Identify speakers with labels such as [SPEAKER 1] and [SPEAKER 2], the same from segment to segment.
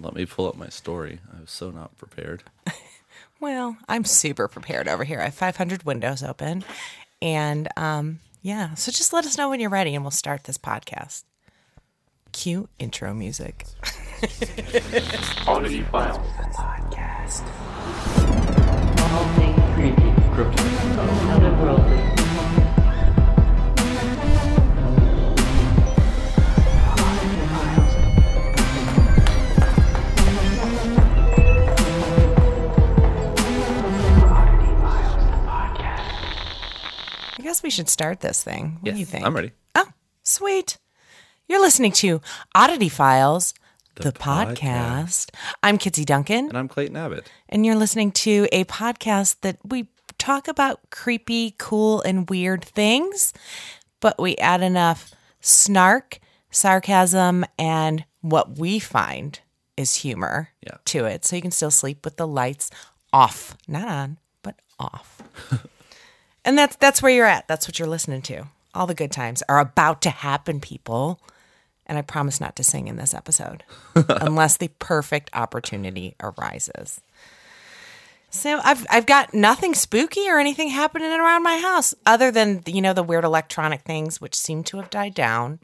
[SPEAKER 1] And let me pull up my story. I was so not prepared.
[SPEAKER 2] Well, I'm super prepared over here. I have 500 windows open. And um, yeah, so just let us know when you're ready and we'll start this podcast. Cue intro music.
[SPEAKER 3] Oddity Files.
[SPEAKER 2] Podcast.
[SPEAKER 4] All things creepy,
[SPEAKER 3] Cryptic.
[SPEAKER 4] otherworldly.
[SPEAKER 2] Guess we should start this thing. What
[SPEAKER 1] yes,
[SPEAKER 2] do you think?
[SPEAKER 1] I'm ready.
[SPEAKER 2] Oh, sweet. You're listening to Oddity Files, the,
[SPEAKER 1] The
[SPEAKER 2] podcast.
[SPEAKER 1] podcast.
[SPEAKER 2] I'm Kitsy Duncan,
[SPEAKER 1] And I'm Clayton Abbott.
[SPEAKER 2] and you're listening to a podcast that we talk about creepy, cool, and weird things, but we add enough snark, sarcasm, and what we find is humor
[SPEAKER 1] Yeah.
[SPEAKER 2] to it. So you can still sleep with the lights off. Not on, but off. and that's that's where you're at. That's what you're listening to. All the good times are about to happen, people. And I promise not to sing in this episode unless the perfect opportunity arises. So I've I've got nothing spooky or anything happening around my house other than you know the weird electronic things which seem to have died down.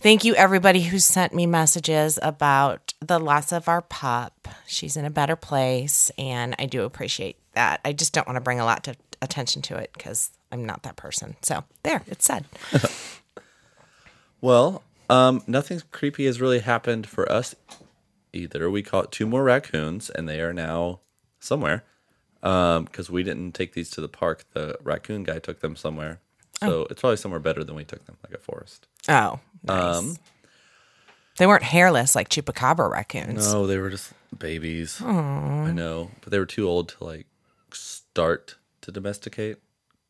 [SPEAKER 2] Thank you everybody who sent me messages about the loss of our pup. She's in a better place and I do appreciate that. I just don't want to bring a lot to attention to it cuz I'm not that person. So there, it's said.
[SPEAKER 1] Well, um, nothing creepy has really happened for us either. We caught two more raccoons, and they are now somewhere because we didn't take these to the park. The raccoon guy took them somewhere. So it's probably somewhere better than we took them, like a forest.
[SPEAKER 2] Oh, nice.
[SPEAKER 1] Um,
[SPEAKER 2] they weren't hairless like chupacabra raccoons.
[SPEAKER 1] No, they were just babies. I know, but they were too old to like start to domesticate.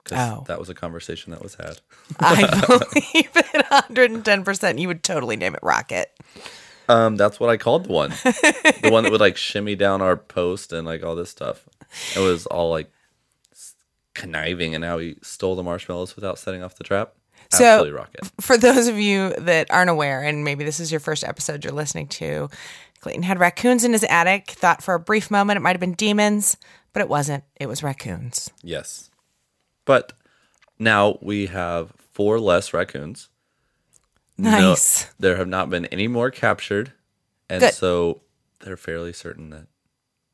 [SPEAKER 1] Because
[SPEAKER 2] Oh.
[SPEAKER 1] that was a conversation that was had.
[SPEAKER 2] I believe it 110%. You would totally name it Rocket.
[SPEAKER 1] Um, that's what I called the one, the one that would like shimmy down our post and like all this stuff. It was all like conniving, and how he stole the marshmallows without setting off the trap.
[SPEAKER 2] So-
[SPEAKER 1] Absolutely rocket.
[SPEAKER 2] For those of you that aren't aware, and maybe this is your first episode you're listening to, Clayton had raccoons in his attic. Thought for a brief moment it might have been demons, but it wasn't. It was raccoons.
[SPEAKER 1] Yes, but now we have four less raccoons. No-
[SPEAKER 2] Nice.
[SPEAKER 1] there have not been any more captured, and
[SPEAKER 2] Good.
[SPEAKER 1] so they're fairly certain that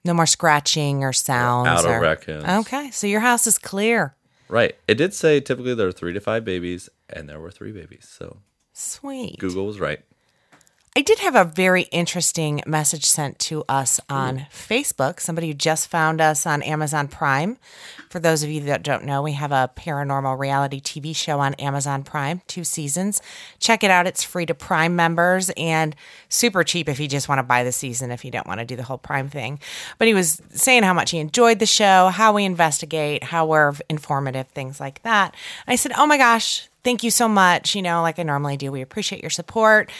[SPEAKER 2] No more scratching or sounds.
[SPEAKER 1] out of
[SPEAKER 2] or-
[SPEAKER 1] raccoons.
[SPEAKER 2] Okay, so your house is clear.
[SPEAKER 1] Right. It did say typically there are three to five babies, and there were three babies. So
[SPEAKER 2] Sweet.
[SPEAKER 1] Google was right.
[SPEAKER 2] I did have a very interesting message sent to us on Facebook. Somebody who just found us on Amazon Prime. For those of you that don't know, we have a paranormal reality TV show on Amazon Prime, two seasons. Check it out. It's free to Prime members and super cheap if you just want to buy the season, if you don't want to do the whole Prime thing. But he was saying how much he enjoyed the show, how we investigate, how we're informative, things like that. I said, Oh my gosh, thank you so much. You know, like I normally do, we appreciate your support.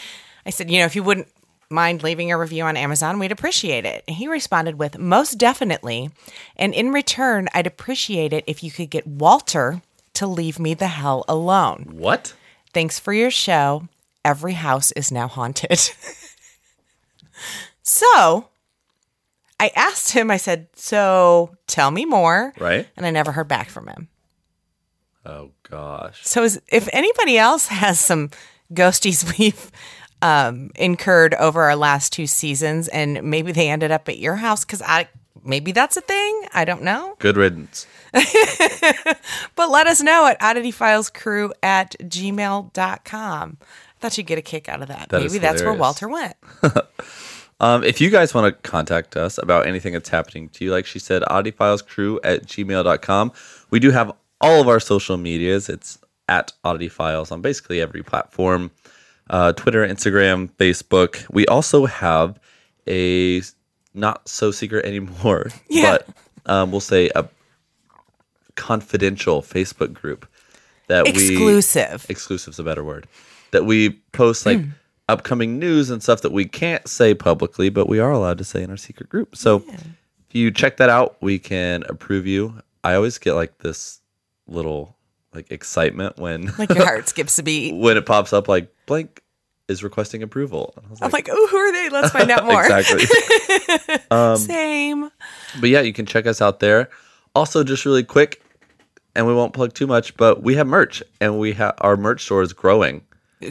[SPEAKER 2] I said, you know, if you wouldn't mind leaving a review on Amazon, we'd appreciate it. And he responded with, most definitely. And in return, I'd appreciate it if you could get Walter to leave me the hell alone.
[SPEAKER 1] What?
[SPEAKER 2] Thanks for your show. Every house is now haunted. so I asked him, I said, so tell me more.
[SPEAKER 1] Right?
[SPEAKER 2] And I never heard back from him.
[SPEAKER 1] Oh gosh.
[SPEAKER 2] So, is, if anybody else has some ghosties we've um, incurred over our last two seasons, and maybe they ended up at your house, because I maybe that's a thing. I don't know.
[SPEAKER 1] Good riddance.
[SPEAKER 2] But let us know at oddityfilescrew at gmail.com. I thought you'd get a kick out of that.
[SPEAKER 1] That
[SPEAKER 2] maybe that's where. Walter went.
[SPEAKER 1] Um, if you guys want to contact us about anything that's happening to you, like she said, oddityfilescrew at gmail.com. We do have all of our social medias. It's at Oddity Files on basically every platform uh, Twitter, Instagram, Facebook. We also have a not so secret anymore,
[SPEAKER 2] Yeah.
[SPEAKER 1] but um, we'll say a confidential Facebook group that we
[SPEAKER 2] Exclusive.
[SPEAKER 1] exclusive's a better word that we post like
[SPEAKER 2] Hmm.
[SPEAKER 1] upcoming news and stuff that we can't say publicly but we are allowed to say in our secret group so if you check that out we can approve you i always get like this little like excitement when
[SPEAKER 2] like your heart skips a beat.
[SPEAKER 1] when it pops up like blank is requesting approval. And I was
[SPEAKER 2] I'm like, oh, who are they? Let's find out more.
[SPEAKER 1] exactly. Um,
[SPEAKER 2] Same.
[SPEAKER 1] But yeah, you can check us out there. Also, just really quick, and we won't plug too much, but we have merch, and we have our merch store is growing.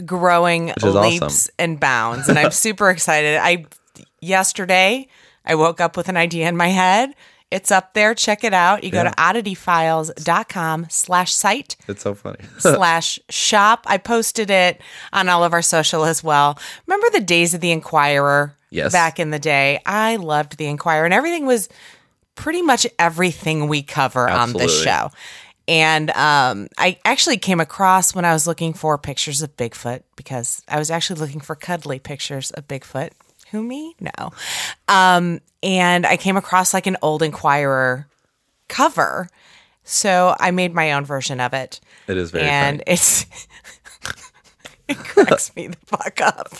[SPEAKER 2] growing leaps
[SPEAKER 1] awesome.
[SPEAKER 2] and bounds and i'm super excited i yesterday i woke up with an idea in my head it's up there check it out you go
[SPEAKER 1] Yeah.
[SPEAKER 2] to oddityfiles.com slash site
[SPEAKER 1] It's so funny.
[SPEAKER 2] slash shop i posted it on all of our social as well remember the days of the enquirer
[SPEAKER 1] Yes.
[SPEAKER 2] back in the day i loved the enquirer and everything was pretty much everything we cover on this show and um, I actually came across when I was looking for pictures of Bigfoot because I was actually looking for cuddly pictures of Bigfoot. Who me? No. Um, and I came across like an old Enquirer cover. So I made my own version of it.
[SPEAKER 1] It is very
[SPEAKER 2] and
[SPEAKER 1] funny.
[SPEAKER 2] it's it cracks me the fuck up.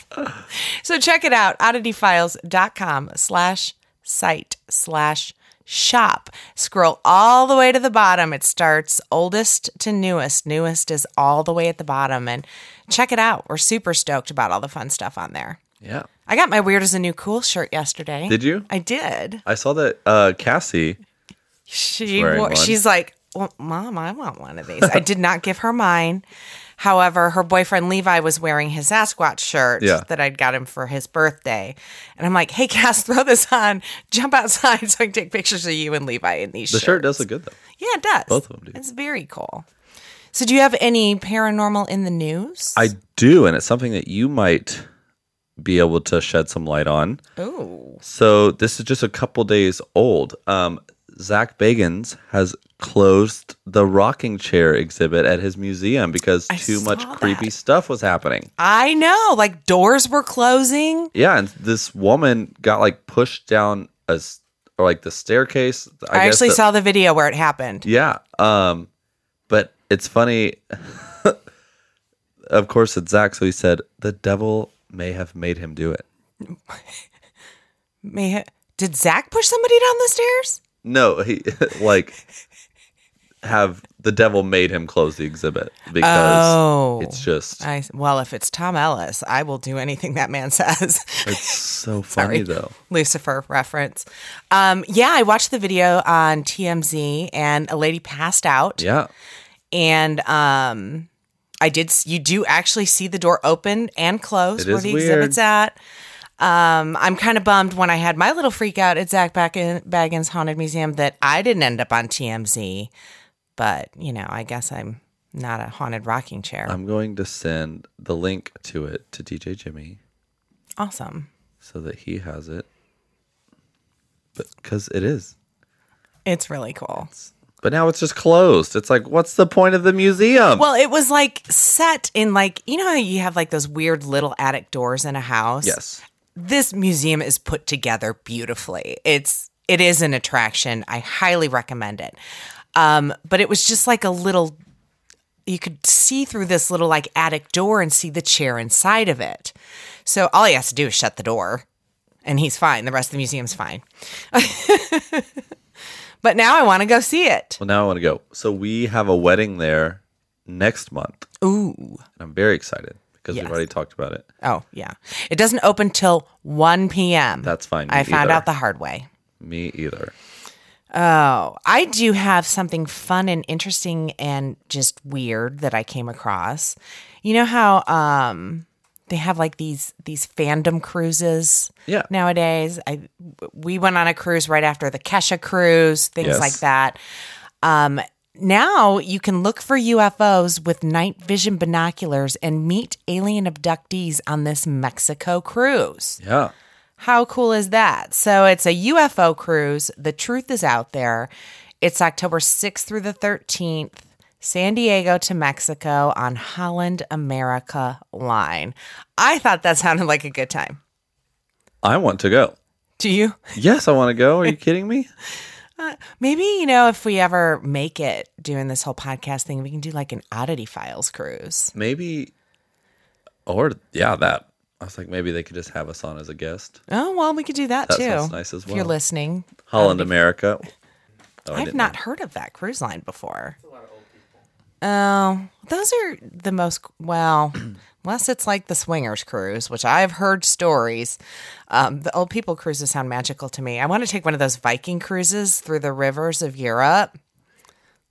[SPEAKER 2] So check it out, oddityfiles.com slash site slash shop. Scroll all the way to the bottom. It starts oldest to newest. Newest is all the way at the bottom. And check it out. We're super stoked about all the fun stuff on there.
[SPEAKER 1] Yeah.
[SPEAKER 2] I got my weird as a new cool shirt yesterday.
[SPEAKER 1] Did you?
[SPEAKER 2] I did.
[SPEAKER 1] I saw that uh, Cassie.
[SPEAKER 2] She wore, she's like, well, Mom, I want one of these. I did not give her mine. However, her boyfriend Levi was wearing his Sasquatch shirt
[SPEAKER 1] Yeah.
[SPEAKER 2] that I'd got him for his birthday. And I'm like, hey, Cass, throw this on, jump outside so I can take pictures of you and Levi in these
[SPEAKER 1] The
[SPEAKER 2] shirts.
[SPEAKER 1] shirt does look good though.
[SPEAKER 2] Yeah, it does.
[SPEAKER 1] Both of them do.
[SPEAKER 2] It's very cool. So, do you have any paranormal in the news?
[SPEAKER 1] I do, and it's something that you might be able to shed some light on.
[SPEAKER 2] Oh,
[SPEAKER 1] So this is just a couple days old. Um, Zak Bagans has closed the rocking chair exhibit at his museum because
[SPEAKER 2] I
[SPEAKER 1] too much
[SPEAKER 2] saw
[SPEAKER 1] creepy stuff was happening.
[SPEAKER 2] I know. Like doors were closing.
[SPEAKER 1] Yeah, and this woman got like pushed down a or like the staircase.
[SPEAKER 2] I,
[SPEAKER 1] guess
[SPEAKER 2] actually saw the video where it happened.
[SPEAKER 1] Yeah. Um, but it's funny. of course, it's Zak. So he said the devil may have made him do it.
[SPEAKER 2] May ha- Did Zach push somebody down the stairs?
[SPEAKER 1] No, he like have the devil made him close the exhibit because
[SPEAKER 2] Oh.
[SPEAKER 1] it's just
[SPEAKER 2] I well, if it's Tom Ellis, I will do anything that man says.
[SPEAKER 1] it's so funny
[SPEAKER 2] Sorry.
[SPEAKER 1] though.
[SPEAKER 2] Lucifer reference. Um, yeah, I watched the video on TMZ, and a lady passed out,
[SPEAKER 1] Yeah.
[SPEAKER 2] and um, I did. You do actually see the door open and close
[SPEAKER 1] It
[SPEAKER 2] where the
[SPEAKER 1] weird.
[SPEAKER 2] exhibit's at. Um, I'm kind of bummed when I had my little freak out at Zak Bagans, Bagans Haunted Museum that I didn't end up on TMZ. But you know, I guess I'm not a haunted rocking chair.
[SPEAKER 1] I'm going to send the link to it to DJ Jimmy
[SPEAKER 2] awesome.
[SPEAKER 1] so that he has it. But because it is.
[SPEAKER 2] It's really cool.
[SPEAKER 1] But now it's just closed. It's like, what's the point of the museum?
[SPEAKER 2] Well, it was like set in like you know how you have like those weird little attic doors in a house.
[SPEAKER 1] yes.
[SPEAKER 2] This museum is put together beautifully. It's it is an attraction. I highly recommend it. Um, but it was just like a little you could see through this little like attic door and see the chair inside of it. So all he has to do is shut the door and he's fine. The rest of the museum's fine. but now I want to go see it.
[SPEAKER 1] Well, now I want to go. So we have a wedding there next month.
[SPEAKER 2] Ooh.
[SPEAKER 1] And I'm very excited because
[SPEAKER 2] Yes.
[SPEAKER 1] we've already talked about it.
[SPEAKER 2] Oh, yeah. It doesn't open till 1 p.m.
[SPEAKER 1] That's fine.
[SPEAKER 2] I found out the hard way.
[SPEAKER 1] Me either.
[SPEAKER 2] Oh, I do have something fun and interesting and just weird that I came across. You know how um they have like these these fandom cruises
[SPEAKER 1] Yeah.
[SPEAKER 2] nowadays. I we went on a cruise right after the Kesha cruise, things
[SPEAKER 1] Yes.
[SPEAKER 2] like that. Um now you can look for UFOs with night vision binoculars and meet alien abductees on this Mexico cruise.
[SPEAKER 1] Yeah.
[SPEAKER 2] How cool is that? So it's a UFO cruise. The truth is out there. It's October 6th through the 13th, San Diego to Mexico on Holland America line. I thought that sounded like a good time.
[SPEAKER 1] I want to go.
[SPEAKER 2] Do you?
[SPEAKER 1] Yes, I want to go. Are you kidding me?
[SPEAKER 2] Uh, maybe, you know, if we ever make it doing this whole podcast thing, we can do like an Oddity Files cruise.
[SPEAKER 1] Maybe. Or, yeah, that. I was like, maybe they could just have us on as a guest.
[SPEAKER 2] Oh, well, we could do that,
[SPEAKER 1] That
[SPEAKER 2] too.
[SPEAKER 1] nice as well.
[SPEAKER 2] If you're listening.
[SPEAKER 1] Holland, um, America. Oh,
[SPEAKER 2] I've not
[SPEAKER 1] know.
[SPEAKER 2] heard of that cruise line before. Oh, those are the most well. unless it's like the swingers cruise, which I've heard stories. Um, the old people cruises sound magical to me. I want to take one of those Viking cruises through the rivers of Europe.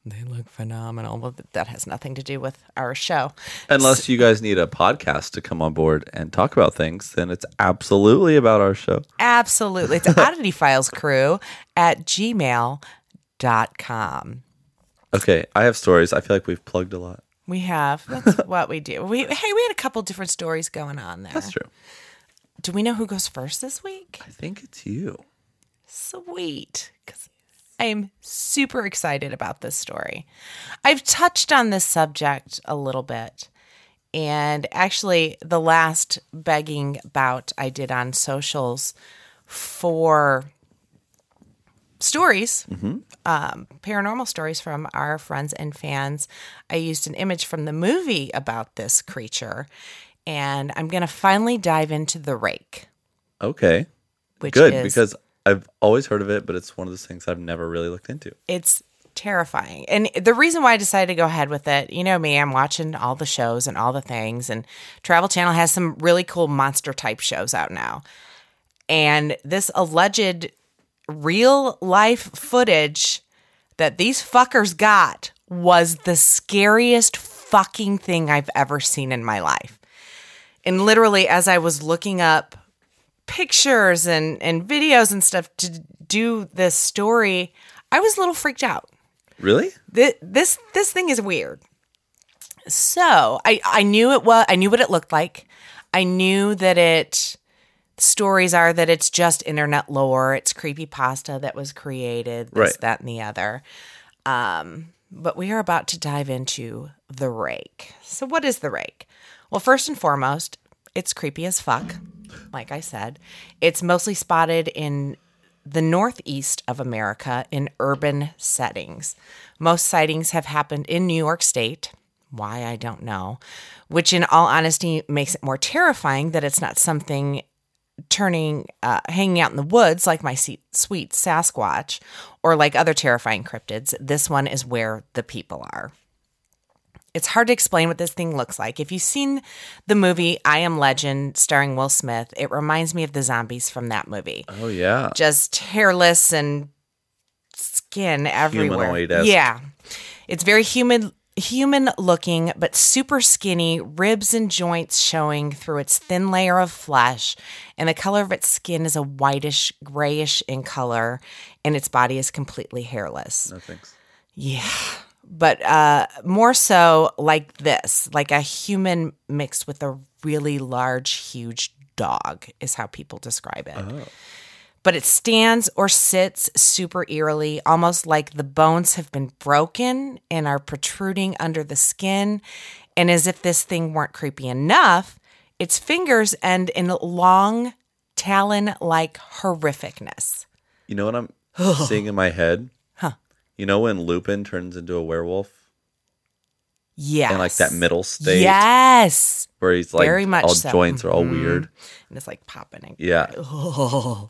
[SPEAKER 2] They look phenomenal. Well, that has nothing to do with our show.
[SPEAKER 1] Unless you guys need a podcast to come on board and talk about things, then it's absolutely about our show.
[SPEAKER 2] Absolutely. It's Oddity Files Crew at gmail.com.
[SPEAKER 1] Okay, I have stories. I feel like we've plugged a lot.
[SPEAKER 2] We have. That's what we do. We hey, we had a couple different stories going on there.
[SPEAKER 1] That's true.
[SPEAKER 2] Do we know who goes first this week?
[SPEAKER 1] I think it's you.
[SPEAKER 2] Sweet. Because I am super excited about this story. I've touched on this subject a little bit. And actually, the last begging bout I did on socials for stories, um, paranormal stories from our friends and fans, I used an image from the movie about this creature. And I'm going to finally dive into the rake,
[SPEAKER 1] Okay.
[SPEAKER 2] which
[SPEAKER 1] Good,
[SPEAKER 2] is
[SPEAKER 1] because I've always heard of it, but it's one of those things I've never really looked into.
[SPEAKER 2] it's terrifying. And the reason why I decided to go ahead with it, you know me, I'm watching all the shows and all the things and Travel Channel has some really cool monster type shows out now. And this alleged real life footage that these fuckers got was the scariest fucking thing I've ever seen in my life. And literally as I was looking up pictures and and videos and stuff to do this story, I was a little freaked out.
[SPEAKER 1] Really?
[SPEAKER 2] This this this thing is weird. So I I knew it was I knew what it looked like. I knew that it stories are that it's just internet lore. It's creepy pasta that was created. This,
[SPEAKER 1] Right.
[SPEAKER 2] that, and the other. Um, but we are about to dive into the rake. So what is the rake? Well, first and foremost, it's creepy as fuck. Like I said, it's mostly spotted in the northeast of America in urban settings. Most sightings have happened in New York State. Why, I don't know. Which, in all honesty, makes it more terrifying that it's not something turning, uh, hanging out in the woods like my sweet Sasquatch or like other terrifying cryptids. This one is where the people are. It's hard to explain what this thing looks like. If you've seen the movie I Am Legend starring Will Smith, it reminds me of the zombies from that movie
[SPEAKER 1] Oh, yeah.
[SPEAKER 2] just hairless and skin everywhere. Yeah. It's very human human looking but super skinny, ribs and joints showing through its thin layer of flesh, and the color of its skin is a whitish grayish in color, and its body is completely hairless.
[SPEAKER 1] No thanks.
[SPEAKER 2] Yeah. But uh, more so like this, like a human mixed with a really large, huge dog, is how people describe it. But it stands or sits super eerily, almost like the bones have been broken and are protruding under the skin. And as if this thing weren't creepy enough, its fingers end in long, talon like horrificness.
[SPEAKER 1] You know what I'm seeing in my head?
[SPEAKER 2] Huh.
[SPEAKER 1] You know when Lupin turns into a werewolf?
[SPEAKER 2] Yeah.
[SPEAKER 1] And like that middle state
[SPEAKER 2] Yes.
[SPEAKER 1] where he's like
[SPEAKER 2] Very much
[SPEAKER 1] all
[SPEAKER 2] so.
[SPEAKER 1] joints are all
[SPEAKER 2] Mhm.
[SPEAKER 1] weird.
[SPEAKER 2] And it's like popping. And
[SPEAKER 1] Yeah.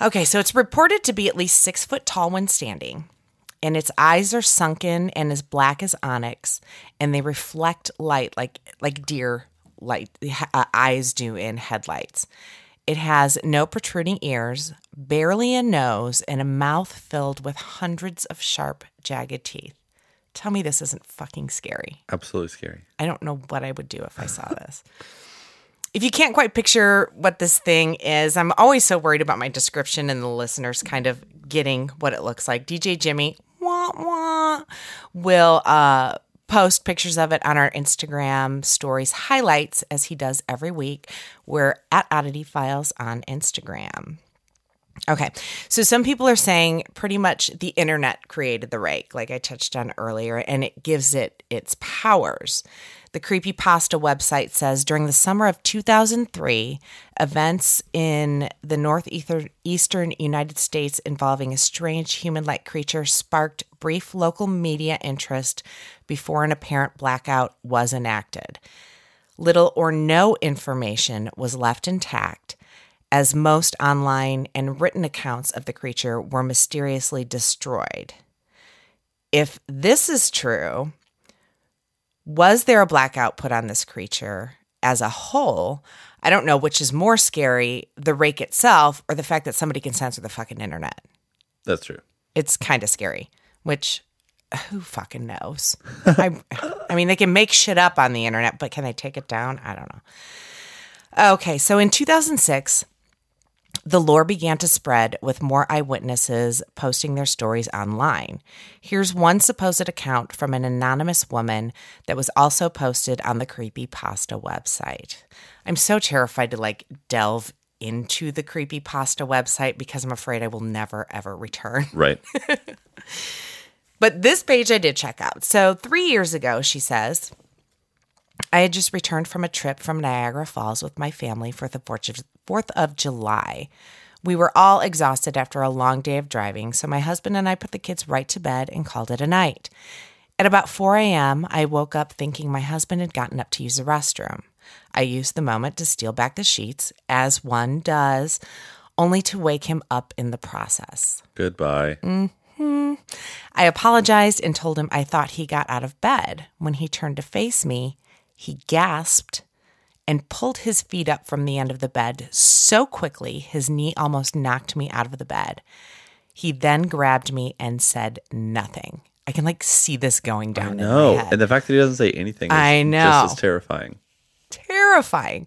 [SPEAKER 2] Okay, so it's reported to be at least six foot tall when standing, and its eyes are sunken and as black as onyx, and they reflect light like like deer light uh, eyes do in headlights. It has no protruding ears, barely a nose, and a mouth filled with hundreds of sharp, jagged teeth. Tell me this isn't fucking scary.
[SPEAKER 1] Absolutely scary.
[SPEAKER 2] I don't know what I would do if I saw this. If you can't quite picture what this thing is, I'm always so worried about my description and the listeners kind of getting what it looks like. DJ Jimmy wah, wah, will uh, post pictures of it on our Instagram stories highlights as he does every week. We're at Oddity Files on Instagram. Okay. So some people are saying pretty much the internet created the rake, like I touched on earlier, and it gives it its powers. The Creepypasta website says during the summer of 2003, events in the northeastern United States involving a strange human like creature sparked brief local media interest before an apparent blackout was enacted. Little or no information was left intact as most online and written accounts of the creature were mysteriously destroyed. If this is true, Was there a blackout put on this creature as a whole? I don't know which is more scary, the rake itself or the fact that somebody can censor the fucking internet.
[SPEAKER 1] That's true.
[SPEAKER 2] It's kind of scary, which uh, who fucking knows? I, I mean, they can make shit up on the internet, but can they take it down? I don't know. Okay, so in 2006, the lore began to spread with more eyewitnesses posting their stories online. Here's one supposed account from an anonymous woman that was also posted on the Creepy Pasta website. I'm so terrified to like delve into the Creepy Pasta website because I'm afraid I will never ever return.
[SPEAKER 1] Right.
[SPEAKER 2] But this page I did check out. So, three years ago, she says, I had just returned from a trip from Niagara Falls with my family for the 4th of July. We were all exhausted after a long day of driving, so my husband and I put the kids right to bed and called it a night. At about 4 a.m., I woke up thinking my husband had gotten up to use the restroom. I used the moment to steal back the sheets, as one does, only to wake him up in the process.
[SPEAKER 1] Goodbye. Mm-hmm.
[SPEAKER 2] I apologized and told him I thought he got out of bed. When he turned to face me, he gasped and pulled his feet up from the end of the bed so quickly his knee almost knocked me out of the bed. He then grabbed me and said nothing. I can like see this going down. in my
[SPEAKER 1] No. And the fact that he doesn't say anything is
[SPEAKER 2] I know.
[SPEAKER 1] just as terrifying.
[SPEAKER 2] terrifying.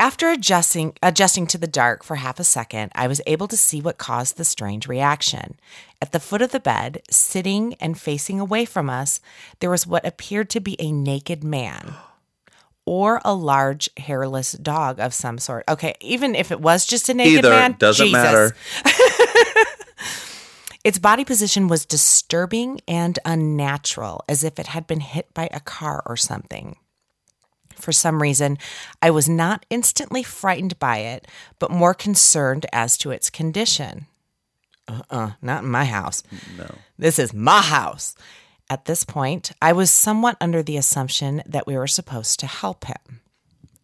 [SPEAKER 2] After adjusting adjusting to the dark for half a second, I was able to see what caused the strange reaction. At the foot of the bed, sitting and facing away from us, there was what appeared to be a naked man or a large hairless dog of some sort. Okay, even if it was just a naked
[SPEAKER 1] Either
[SPEAKER 2] man,
[SPEAKER 1] doesn't
[SPEAKER 2] Jesus.
[SPEAKER 1] matter.
[SPEAKER 2] Its body position was disturbing and unnatural, as if it had been hit by a car or something. For some reason, I was not instantly frightened by it, but more concerned as to its condition. Uh uh not in my house.
[SPEAKER 1] No.
[SPEAKER 2] This is my house. At this point, I was somewhat under the assumption that we were supposed to help him.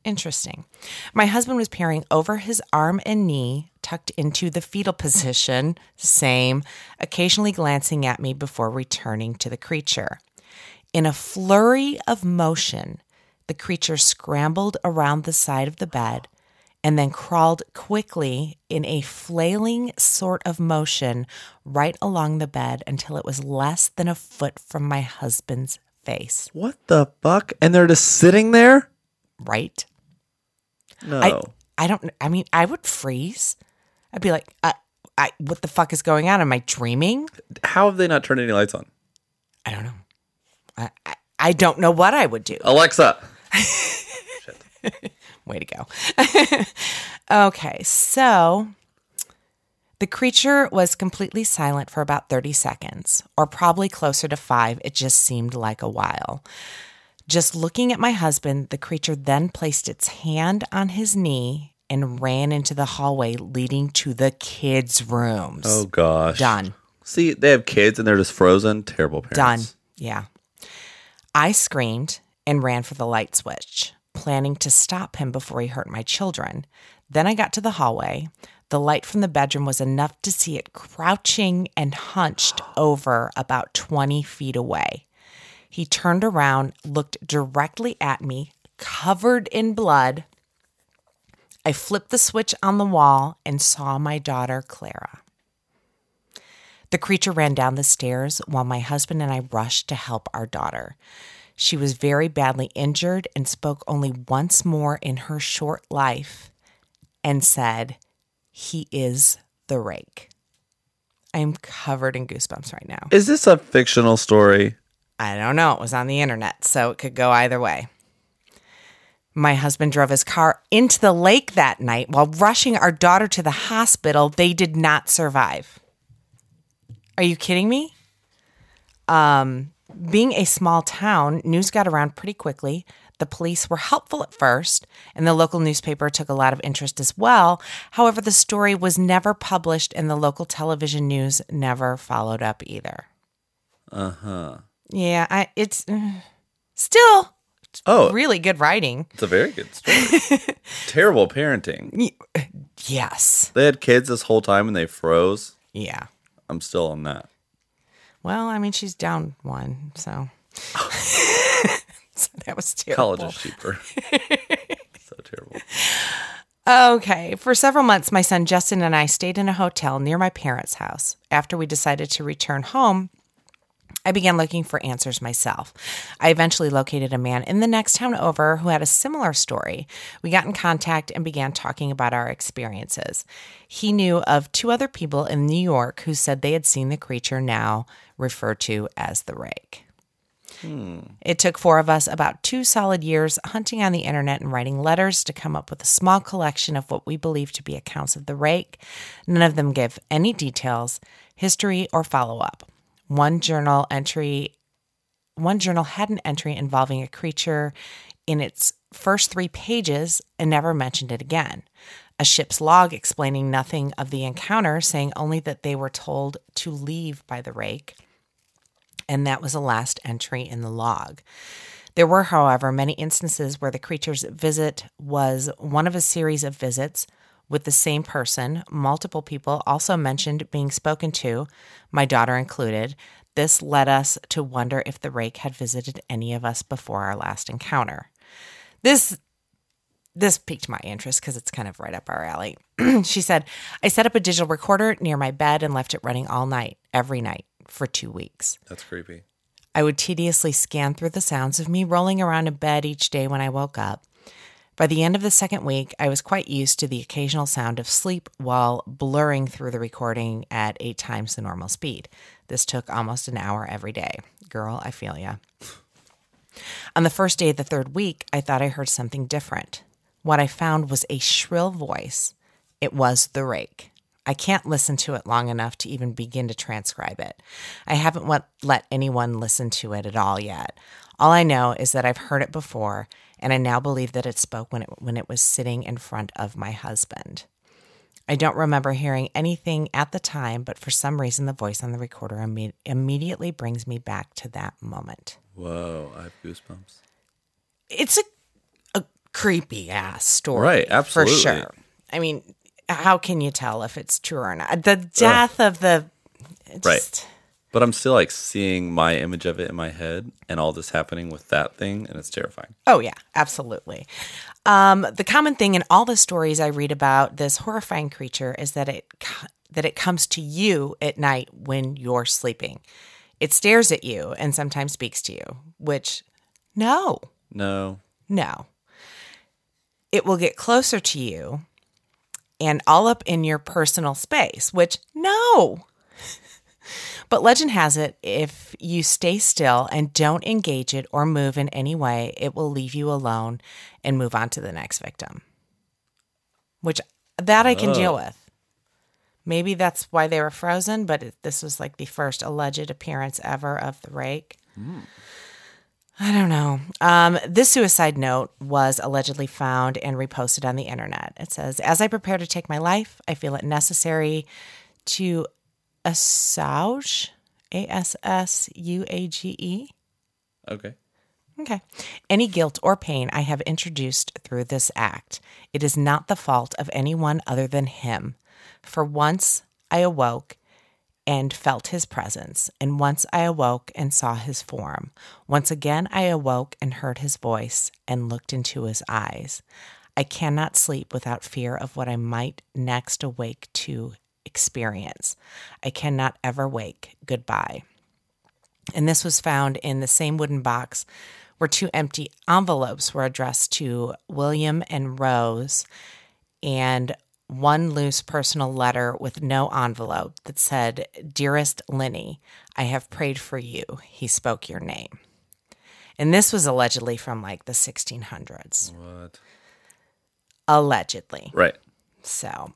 [SPEAKER 2] Interesting. My husband was peering over his arm and knee, tucked into the fetal position, same, occasionally glancing at me before returning to the creature. In a flurry of motion, the creature scrambled around the side of the bed and then crawled quickly in a flailing sort of motion right along the bed until it was less than a foot from my husband's face.
[SPEAKER 1] What the fuck? And they're just sitting there?
[SPEAKER 2] Right?
[SPEAKER 1] No.
[SPEAKER 2] I I don't I mean I would freeze. I'd be like, I, I what the fuck is going on? Am I dreaming?
[SPEAKER 1] How have they not turned any lights on?
[SPEAKER 2] I don't know. I I, I don't know what I would do.
[SPEAKER 1] Alexa.
[SPEAKER 2] Way to go. okay, so the creature was completely silent for about 30 seconds, or probably closer to five. It just seemed like a while. Just looking at my husband, the creature then placed its hand on his knee and ran into the hallway leading to the kids' rooms.
[SPEAKER 1] Oh gosh.
[SPEAKER 2] Done.
[SPEAKER 1] See, they have kids and they're just frozen. Terrible parents.
[SPEAKER 2] Done. Yeah. I screamed and ran for the light switch, planning to stop him before he hurt my children. Then I got to the hallway. The light from the bedroom was enough to see it crouching and hunched over about 20 feet away. He turned around, looked directly at me, covered in blood. I flipped the switch on the wall and saw my daughter, Clara. The creature ran down the stairs while my husband and I rushed to help our daughter. She was very badly injured and spoke only once more in her short life and said, He is the rake. I am covered in goosebumps right now.
[SPEAKER 1] Is this a fictional story?
[SPEAKER 2] I don't know. It was on the internet, so it could go either way. My husband drove his car into the lake that night while rushing our daughter to the hospital. They did not survive. Are you kidding me? Um, being a small town, news got around pretty quickly. The police were helpful at first, and the local newspaper took a lot of interest as well. However, the story was never published, and the local television news never followed up either.
[SPEAKER 1] Uh huh.
[SPEAKER 2] Yeah, I, it's uh, still
[SPEAKER 1] Oh,
[SPEAKER 2] really good writing.
[SPEAKER 1] it's a very good story. Terrible parenting.
[SPEAKER 2] Yes.
[SPEAKER 1] They had kids this whole time and they froze.
[SPEAKER 2] Yeah.
[SPEAKER 1] I'm still on that.
[SPEAKER 2] Well, I mean, she's down one, so. that was terrible.
[SPEAKER 1] College is cheaper. so terrible.
[SPEAKER 2] Okay. For several months, my son Justin and I stayed in a hotel near my parents' house. After we decided to return home, I began looking for answers myself. I eventually located a man in the next town over who had a similar story. We got in contact and began talking about our experiences. He knew of two other people in New York who said they had seen the creature now referred to as the rake. Hmm. It took four of us about two solid years hunting on the internet and writing letters to come up with a small collection of what we believe to be accounts of the rake. None of them give any details, history, or follow up. One journal entry one journal had an entry involving a creature in its first three pages and never mentioned it again. A ship's log explaining nothing of the encounter, saying only that they were told to leave by the rake and that was the last entry in the log. There were, however, many instances where the creature's visit was one of a series of visits with the same person. Multiple people also mentioned being spoken to, my daughter included. This led us to wonder if the rake had visited any of us before our last encounter. This this piqued my interest because it's kind of right up our alley. she said, I set up a digital recorder near my bed and left it running all night, every night, for two weeks.
[SPEAKER 1] That's creepy.
[SPEAKER 2] I would tediously scan through the sounds of me rolling around in bed each day when I woke up. By the end of the second week, I was quite used to the occasional sound of sleep while blurring through the recording at eight times the normal speed. This took almost an hour every day. Girl, I feel ya. On the first day of the third week, I thought I heard something different. What I found was a shrill voice. It was the rake. I can't listen to it long enough to even begin to transcribe it. I haven't let, anyone listen to it at all yet. All I know is that I've heard it before, and I now believe that it spoke when it, when it was sitting in front of my husband. I don't remember hearing anything at the time, but for some reason, the voice on the recorder imme- immediately brings me back to that moment.
[SPEAKER 1] Whoa, I have goosebumps.
[SPEAKER 2] It's a, a creepy ass story.
[SPEAKER 1] Right, absolutely.
[SPEAKER 2] For sure. I mean, how can you tell if it's true or not? The death of the. it
[SPEAKER 1] Right. But I'm still like seeing my image of it in my head and all this happening with that thing, and it's terrifying.
[SPEAKER 2] Oh, yeah, absolutely. Um, the common thing in all the stories I read about this horrifying creature is that it that it comes to you at night when you're sleeping. It stares at you and sometimes speaks to you, which no,
[SPEAKER 1] No.
[SPEAKER 2] no. It will get closer to you and all up in your personal space, which no. But legend has it if you stay still and don't engage it or move in any way, it will leave you alone and move on to the next victim. Which that I can deal with. Maybe that's why they were frozen, but it, this was like the first alleged appearance ever of the rake. I don't know. Um, this suicide note was allegedly found and reposted on the internet. It says, As I prepare to take my life, I feel it necessary to assuage, A S S U A G E.
[SPEAKER 1] Okay.
[SPEAKER 2] Okay. Any guilt or pain I have introduced through this act. It is not the fault of anyone other than him. For once I awoke and felt his presence, and once I awoke and saw his form. Once again I awoke and heard his voice and looked into his eyes. I cannot sleep without fear of what I might next awake to experience. I cannot ever wake. Goodbye. And this was found in the same wooden box where two empty envelopes were addressed to William and Rose, and one loose personal letter with no envelope that said, Dearest Lenny, I have prayed for you. He spoke your name. And this was allegedly from like the 1600s.
[SPEAKER 1] What?
[SPEAKER 2] Allegedly.
[SPEAKER 1] Right.
[SPEAKER 2] So,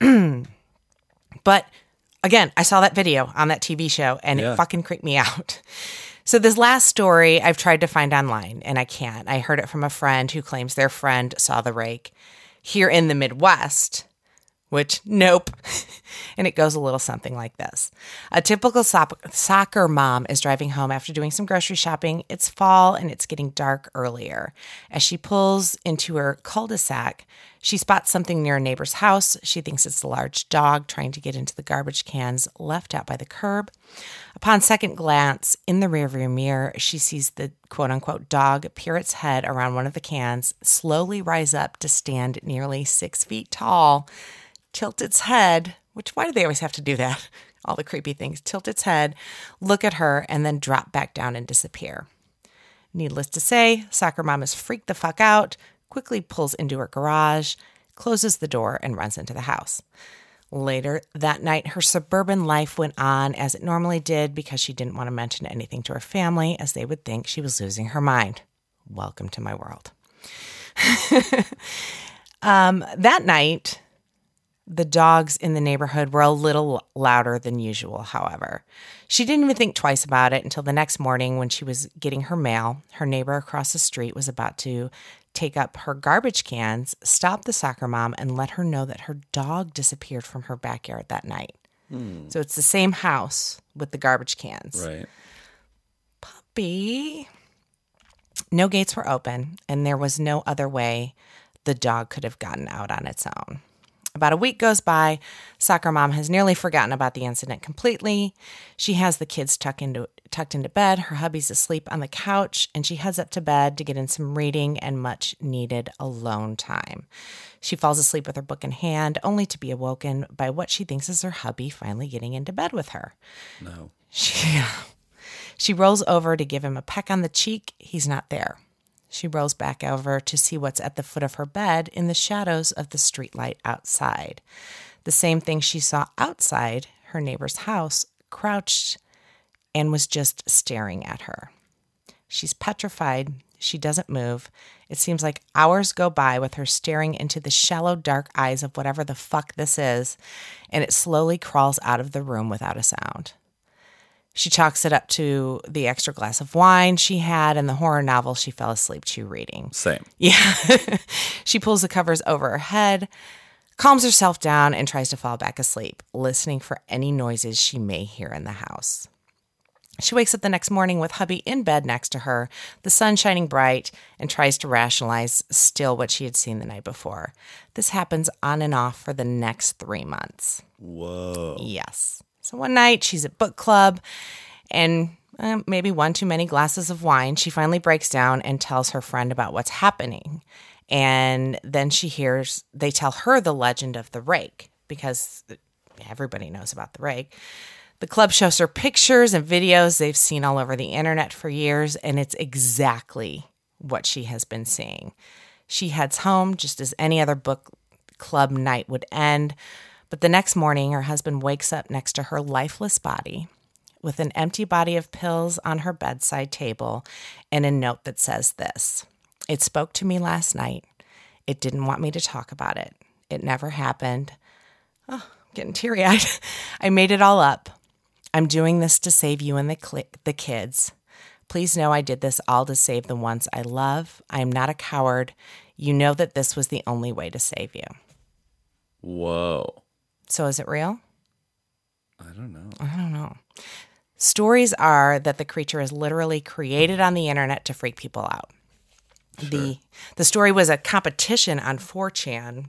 [SPEAKER 2] but again, I saw that video on that TV show and
[SPEAKER 1] Yeah.
[SPEAKER 2] it fucking creeped me out. So, this last story I've tried to find online and I can't. I heard it from a friend who claims their friend saw the rake here in the Midwest, which, nope. and it goes a little something like this A typical soc- soccer mom is driving home after doing some grocery shopping. It's fall and it's getting dark earlier. As she pulls into her cul de sac, she spots something near a neighbor's house. She thinks it's a large dog trying to get into the garbage cans left out by the curb. Upon second glance in the rearview mirror, she sees the quote unquote dog peer its head around one of the cans, slowly rise up to stand nearly six feet tall, tilt its head, which why do they always have to do that? All the creepy things. Tilt its head, look at her, and then drop back down and disappear. Needless to say, soccer mom is freaked the fuck out, quickly pulls into her garage, closes the door, and runs into the house. Later that night, her suburban life went on as it normally did because she didn't want to mention anything to her family, as they would think she was losing her mind. Welcome to my world. um, that night, the dogs in the neighborhood were a little louder than usual, however. She didn't even think twice about it until the next morning when she was getting her mail. Her neighbor across the street was about to take up her garbage cans, stop the soccer mom, and let her know that her dog disappeared from her backyard that night. Hmm. So it's the same house with the garbage cans.
[SPEAKER 1] Right.
[SPEAKER 2] Puppy. No gates were open, and there was no other way the dog could have gotten out on its own. About a week goes by. Soccer mom has nearly forgotten about the incident completely. She has the kids tucked into tucked into bed. Her hubby's asleep on the couch, and she heads up to bed to get in some reading and much needed alone time. She falls asleep with her book in hand, only to be awoken by what she thinks is her hubby finally getting into bed with her.
[SPEAKER 1] No.
[SPEAKER 2] She, uh, she rolls over to give him a peck on the cheek. He's not there. She rolls back over to see what's at the foot of her bed in the shadows of the streetlight outside. The same thing she saw outside her neighbor's house, crouched and was just staring at her. She's petrified. She doesn't move. It seems like hours go by with her staring into the shallow, dark eyes of whatever the fuck this is, and it slowly crawls out of the room without a sound. She chalks it up to the extra glass of wine she had and the horror novel she fell asleep to reading.
[SPEAKER 1] Same.
[SPEAKER 2] Yeah. she pulls the covers over her head, calms herself down, and tries to fall back asleep, listening for any noises she may hear in the house. She wakes up the next morning with hubby in bed next to her, the sun shining bright, and tries to rationalize still what she had seen the night before. This happens on and off for the next three months.
[SPEAKER 1] Whoa.
[SPEAKER 2] Yes. So one night she's at book club and uh, maybe one too many glasses of wine. She finally breaks down and tells her friend about what's happening. And then she hears they tell her the legend of the rake because everybody knows about the rake. The club shows her pictures and videos they've seen all over the internet for years, and it's exactly what she has been seeing. She heads home just as any other book club night would end. But the next morning, her husband wakes up next to her lifeless body with an empty body of pills on her bedside table and a note that says this It spoke to me last night. It didn't want me to talk about it. It never happened. Oh, I'm getting teary eyed. I made it all up. I'm doing this to save you and the, cli the kids. Please know I did this all to save the ones I love. I am not a coward. You know that this was the only way to save you.
[SPEAKER 1] Whoa.
[SPEAKER 2] So is it real?
[SPEAKER 1] I don't know.
[SPEAKER 2] I don't know. Stories are that the creature is literally created on the internet to freak people out. The the story was a competition on 4chan,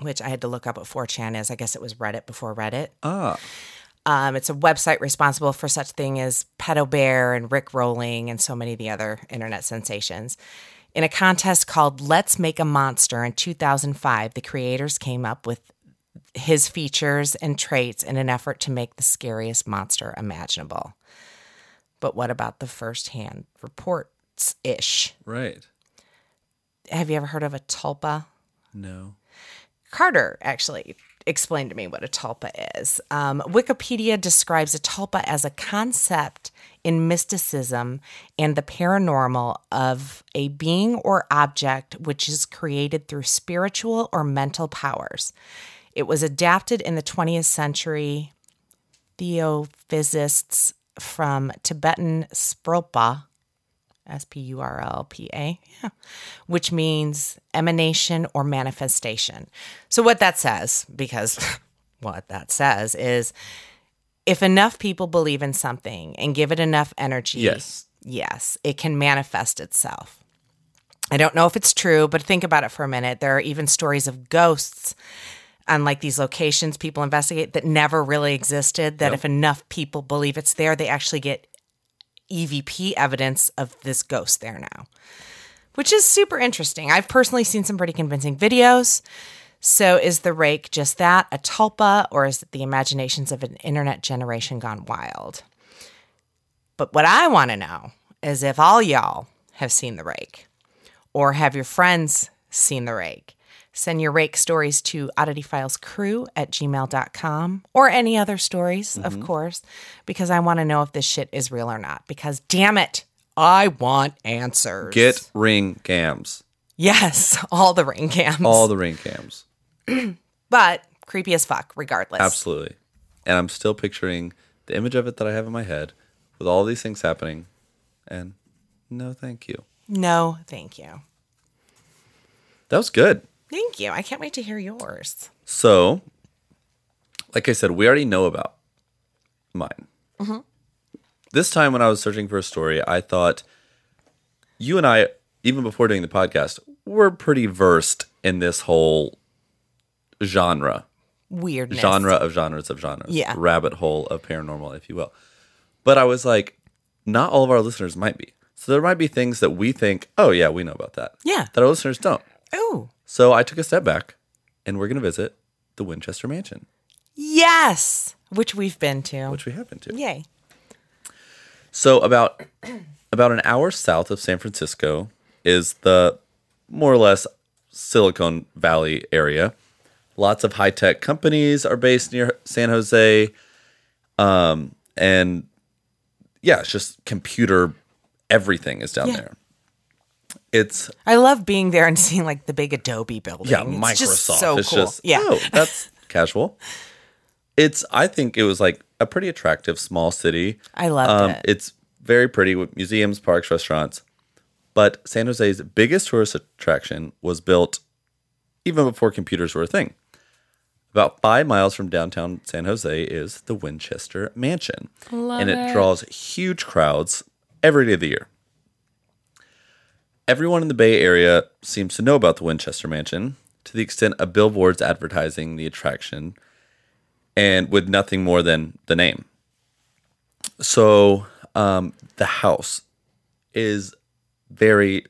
[SPEAKER 2] which I had to look up what 4chan is. I guess it was Reddit before Reddit.
[SPEAKER 1] Ah.
[SPEAKER 2] Um, it's a website responsible for such thing as Pedo Bear and Rick Rolling and so many of the other internet sensations. In a contest called Let's Make a Monster in 2005, the creators came up with his features and traits in an effort to make the scariest monster imaginable. But what about the first-hand reports ish?
[SPEAKER 1] Right.
[SPEAKER 2] Have you ever heard of a tulpa?
[SPEAKER 1] No.
[SPEAKER 2] Carter actually explained to me what a tulpa is. Um, Wikipedia describes a tulpa as a concept in mysticism and the paranormal of a being or object which is created through spiritual or mental powers. It was adapted in the 20th century. Theosophists from Tibetan Sprolpa, S P U R L P A, yeah, which means emanation or manifestation. So, what that says, because what that says is if enough people believe in something and give it enough energy,
[SPEAKER 1] Yes.
[SPEAKER 2] yes, it can manifest itself. I don't know if it's true, but think about it for a minute. There are even stories of ghosts on like these locations people investigate that never really existed. That if enough people believe it's there, they actually get EVP evidence of this ghost there now, which is super interesting. I've personally seen some pretty convincing videos. So, is the rake just that, a tulpa, or is it the imaginations of an internet generation gone wild? But what I want to know is if all y'all have seen the rake or have your friends seen the rake. Send your rake stories to oddityfilescrew at gmail.com or any other stories, of mm-hmm. course, because I want to know if this shit is real or not. Because damn it, I want answers.
[SPEAKER 1] Get ring cams.
[SPEAKER 2] yes, all the ring cams.
[SPEAKER 1] All the ring cams.
[SPEAKER 2] but creepy as fuck, regardless.
[SPEAKER 1] Absolutely. And I'm still picturing the image of it that I have in my head with all these things happening. And no, thank you.
[SPEAKER 2] No, thank you.
[SPEAKER 1] That was good.
[SPEAKER 2] Thank you. I can't wait to hear yours.
[SPEAKER 1] So, like I said, we already know about mine. Mm-hmm. This time when I was searching for a story, I thought you and I, even before doing the podcast, were pretty versed in this whole genre,
[SPEAKER 2] Weirdness.
[SPEAKER 1] genre of genres of genres,
[SPEAKER 2] Yeah.
[SPEAKER 1] rabbit hole of paranormal, if you will. But I was like, not all of our listeners might be. So there might be things that we think, oh yeah, we know about that.
[SPEAKER 2] Yeah.
[SPEAKER 1] That our listeners don't.
[SPEAKER 2] Ooh.
[SPEAKER 1] So I took a step back, and we're going to visit the Winchester Mansion,
[SPEAKER 2] Yes. Which we've been to.
[SPEAKER 1] which we have been to.
[SPEAKER 2] Yay.
[SPEAKER 1] So about about an hour south of San Francisco is the more or less Silicon Valley area. Lots of high tech companies are based near San Jose, um, and yeah, it's just computer. Everything is down
[SPEAKER 2] Yeah.
[SPEAKER 1] there. It's
[SPEAKER 2] I love being there and seeing like the big Adobe building.
[SPEAKER 1] yeah,
[SPEAKER 2] It's
[SPEAKER 1] Microsoft.
[SPEAKER 2] just so
[SPEAKER 1] it's
[SPEAKER 2] cool.
[SPEAKER 1] just
[SPEAKER 2] yeah.
[SPEAKER 1] oh, that's casual. It's I think it was like a pretty attractive small city.
[SPEAKER 2] I loved
[SPEAKER 1] Um,
[SPEAKER 2] it.
[SPEAKER 1] It's very pretty with museums, parks, restaurants. But San Jose's biggest tourist attraction was built even before computers were a thing. About five miles from downtown San Jose is the Winchester Mansion. and it, draws huge crowds every day of the year. Everyone in the Bay Area seems to know about the Winchester Mansion to the extent of billboards advertising the attraction and with nothing more than the name. So um, the house is very,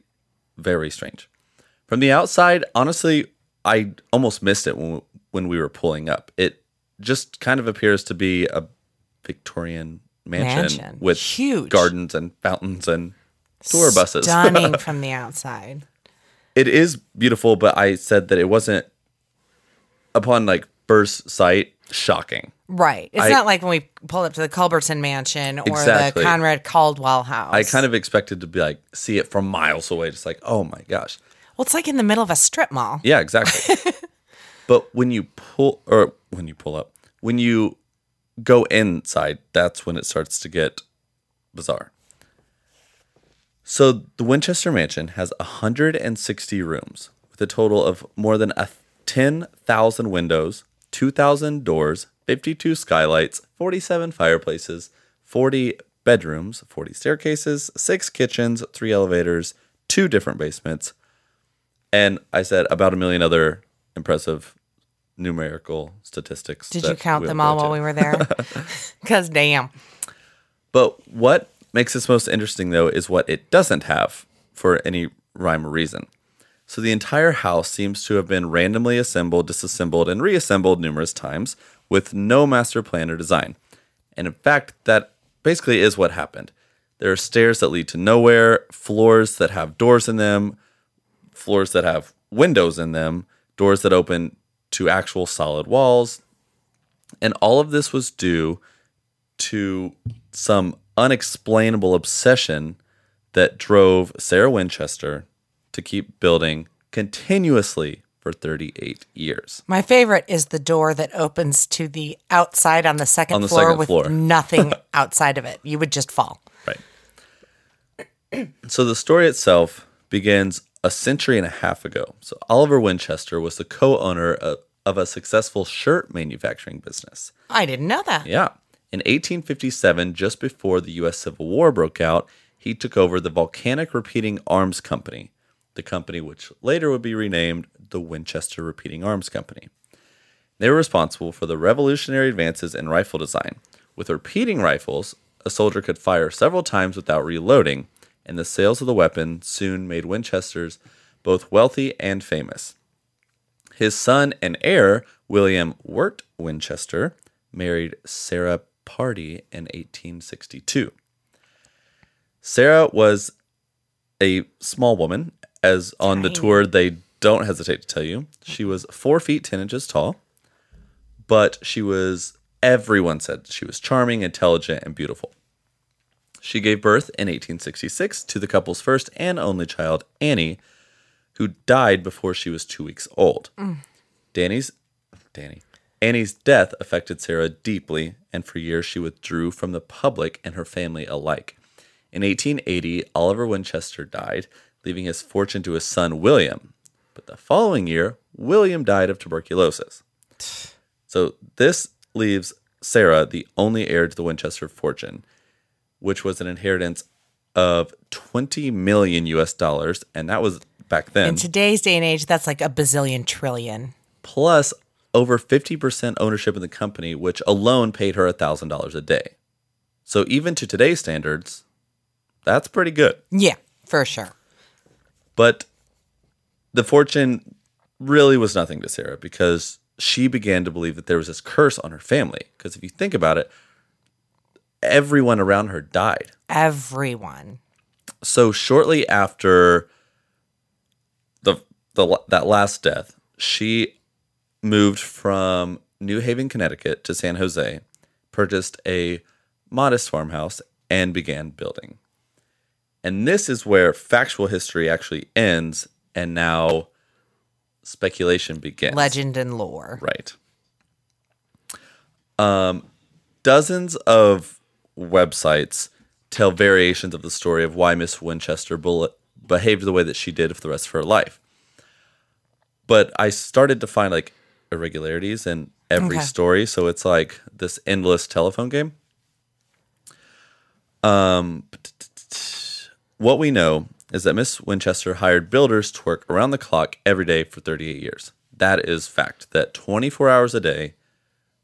[SPEAKER 1] very strange. From the outside, honestly, I almost missed it when when we were pulling up. It just kind of appears to be a Victorian mansion,
[SPEAKER 2] Mansion.
[SPEAKER 1] with
[SPEAKER 2] Huge.
[SPEAKER 1] gardens and fountains and tour buses.
[SPEAKER 2] Stunning from the outside.
[SPEAKER 1] it is beautiful, but I said that it wasn't upon like first sight shocking.
[SPEAKER 2] Right. It's
[SPEAKER 1] I-
[SPEAKER 2] not like when we pulled up to the Culbertson Mansion or
[SPEAKER 1] Exactly.
[SPEAKER 2] the Conrad Caldwell house.
[SPEAKER 1] I kind of expected to be like see it from miles away, just like oh my gosh,
[SPEAKER 2] Well, it's like in the middle of a strip mall.
[SPEAKER 1] yeah, exactly. but when you pull or when you pull up, when you go inside, that's when it starts to get bizarre. So the Winchester Mansion has 160 rooms with a total of more than a 10,000 windows, 2,000 doors, 52 skylights, 47 fireplaces, 40 bedrooms, 40 staircases, 6 kitchens, 3 elevators, 2 different basements, and I said about a million other impressive numerical statistics.
[SPEAKER 2] Did you count them all while we were there? Because damn.
[SPEAKER 1] But what makes this most interesting, though, is what it doesn't have for any rhyme or reason. So the entire house seems to have been randomly assembled, disassembled, and reassembled numerous times with no master plan or design. And in fact, that basically is what happened. There are stairs that lead to nowhere, floors that have doors in them, floors that have windows in them, doors that open to actual solid walls. And all of this was due to some unexplainable obsession that drove Sarah Winchester to keep building continuously for 38 years.
[SPEAKER 2] My favorite is the door that opens to the outside on the second
[SPEAKER 1] On the
[SPEAKER 2] floor
[SPEAKER 1] second
[SPEAKER 2] with
[SPEAKER 1] floor.
[SPEAKER 2] nothing outside of it. You would just fall.
[SPEAKER 1] Right. so the story itself begins a century and a half ago. So Oliver Winchester was the co-owner of, of a successful shirt manufacturing business.
[SPEAKER 2] I didn't know that.
[SPEAKER 1] Yeah. In 1857, just before the U.S. Civil War broke out, he took over the Volcanic Repeating Arms Company, the company which later would be renamed the Winchester Repeating Arms Company. They were responsible for the revolutionary advances in rifle design. With repeating rifles, a soldier could fire several times without reloading, and the sales of the weapon soon made Winchesters both wealthy and famous. His son and heir, William Wirt Winchester, married Sarah Pardee in 1862. Sarah was a small woman, as on the tour they don't hesitate to tell you. She was four feet ten inches tall, but she was, everyone said she was charming, intelligent, and beautiful. She gave birth in 1866 to the couple's first and only child, Annie, who died before she was two weeks old. Mm. Danny's Danny. Annie's death affected Sarah deeply, and for years she withdrew from the public and her family alike. In 1880, Oliver Winchester died, leaving his fortune to his son William. But the following year, William died of tuberculosis. So this leaves Sarah the only heir to the Winchester fortune, which was an inheritance of 20 million US dollars, and that was back then
[SPEAKER 2] In today's day and age, that's like a bazillion trillion.
[SPEAKER 1] plus over 50% ownership in the company, which alone paid her $1,000 a day. So even to today's standards, that's pretty good.
[SPEAKER 2] Yeah, for sure.
[SPEAKER 1] But the fortune really was nothing to Sarah because she began to believe that there was this curse on her family. Because if you think about it, everyone around her died.
[SPEAKER 2] Everyone.
[SPEAKER 1] So shortly after the the that last death, she moved from New Haven, Connecticut to San Jose, purchased a modest farmhouse and began building. And this is where factual history actually ends and now speculation begins.
[SPEAKER 2] Legend and lore.
[SPEAKER 1] Right. Um, dozens of websites tell variations of the story of why Miss Winchester Bull- behaved the way that she did for the rest of her life. But I started to find like irregularities in every
[SPEAKER 2] Okay.
[SPEAKER 1] story, so it's like this endless telephone game. Um, what we know is that Miss Winchester hired builders to work around the clock every day for 38 years. That is fact. That 24 hours a day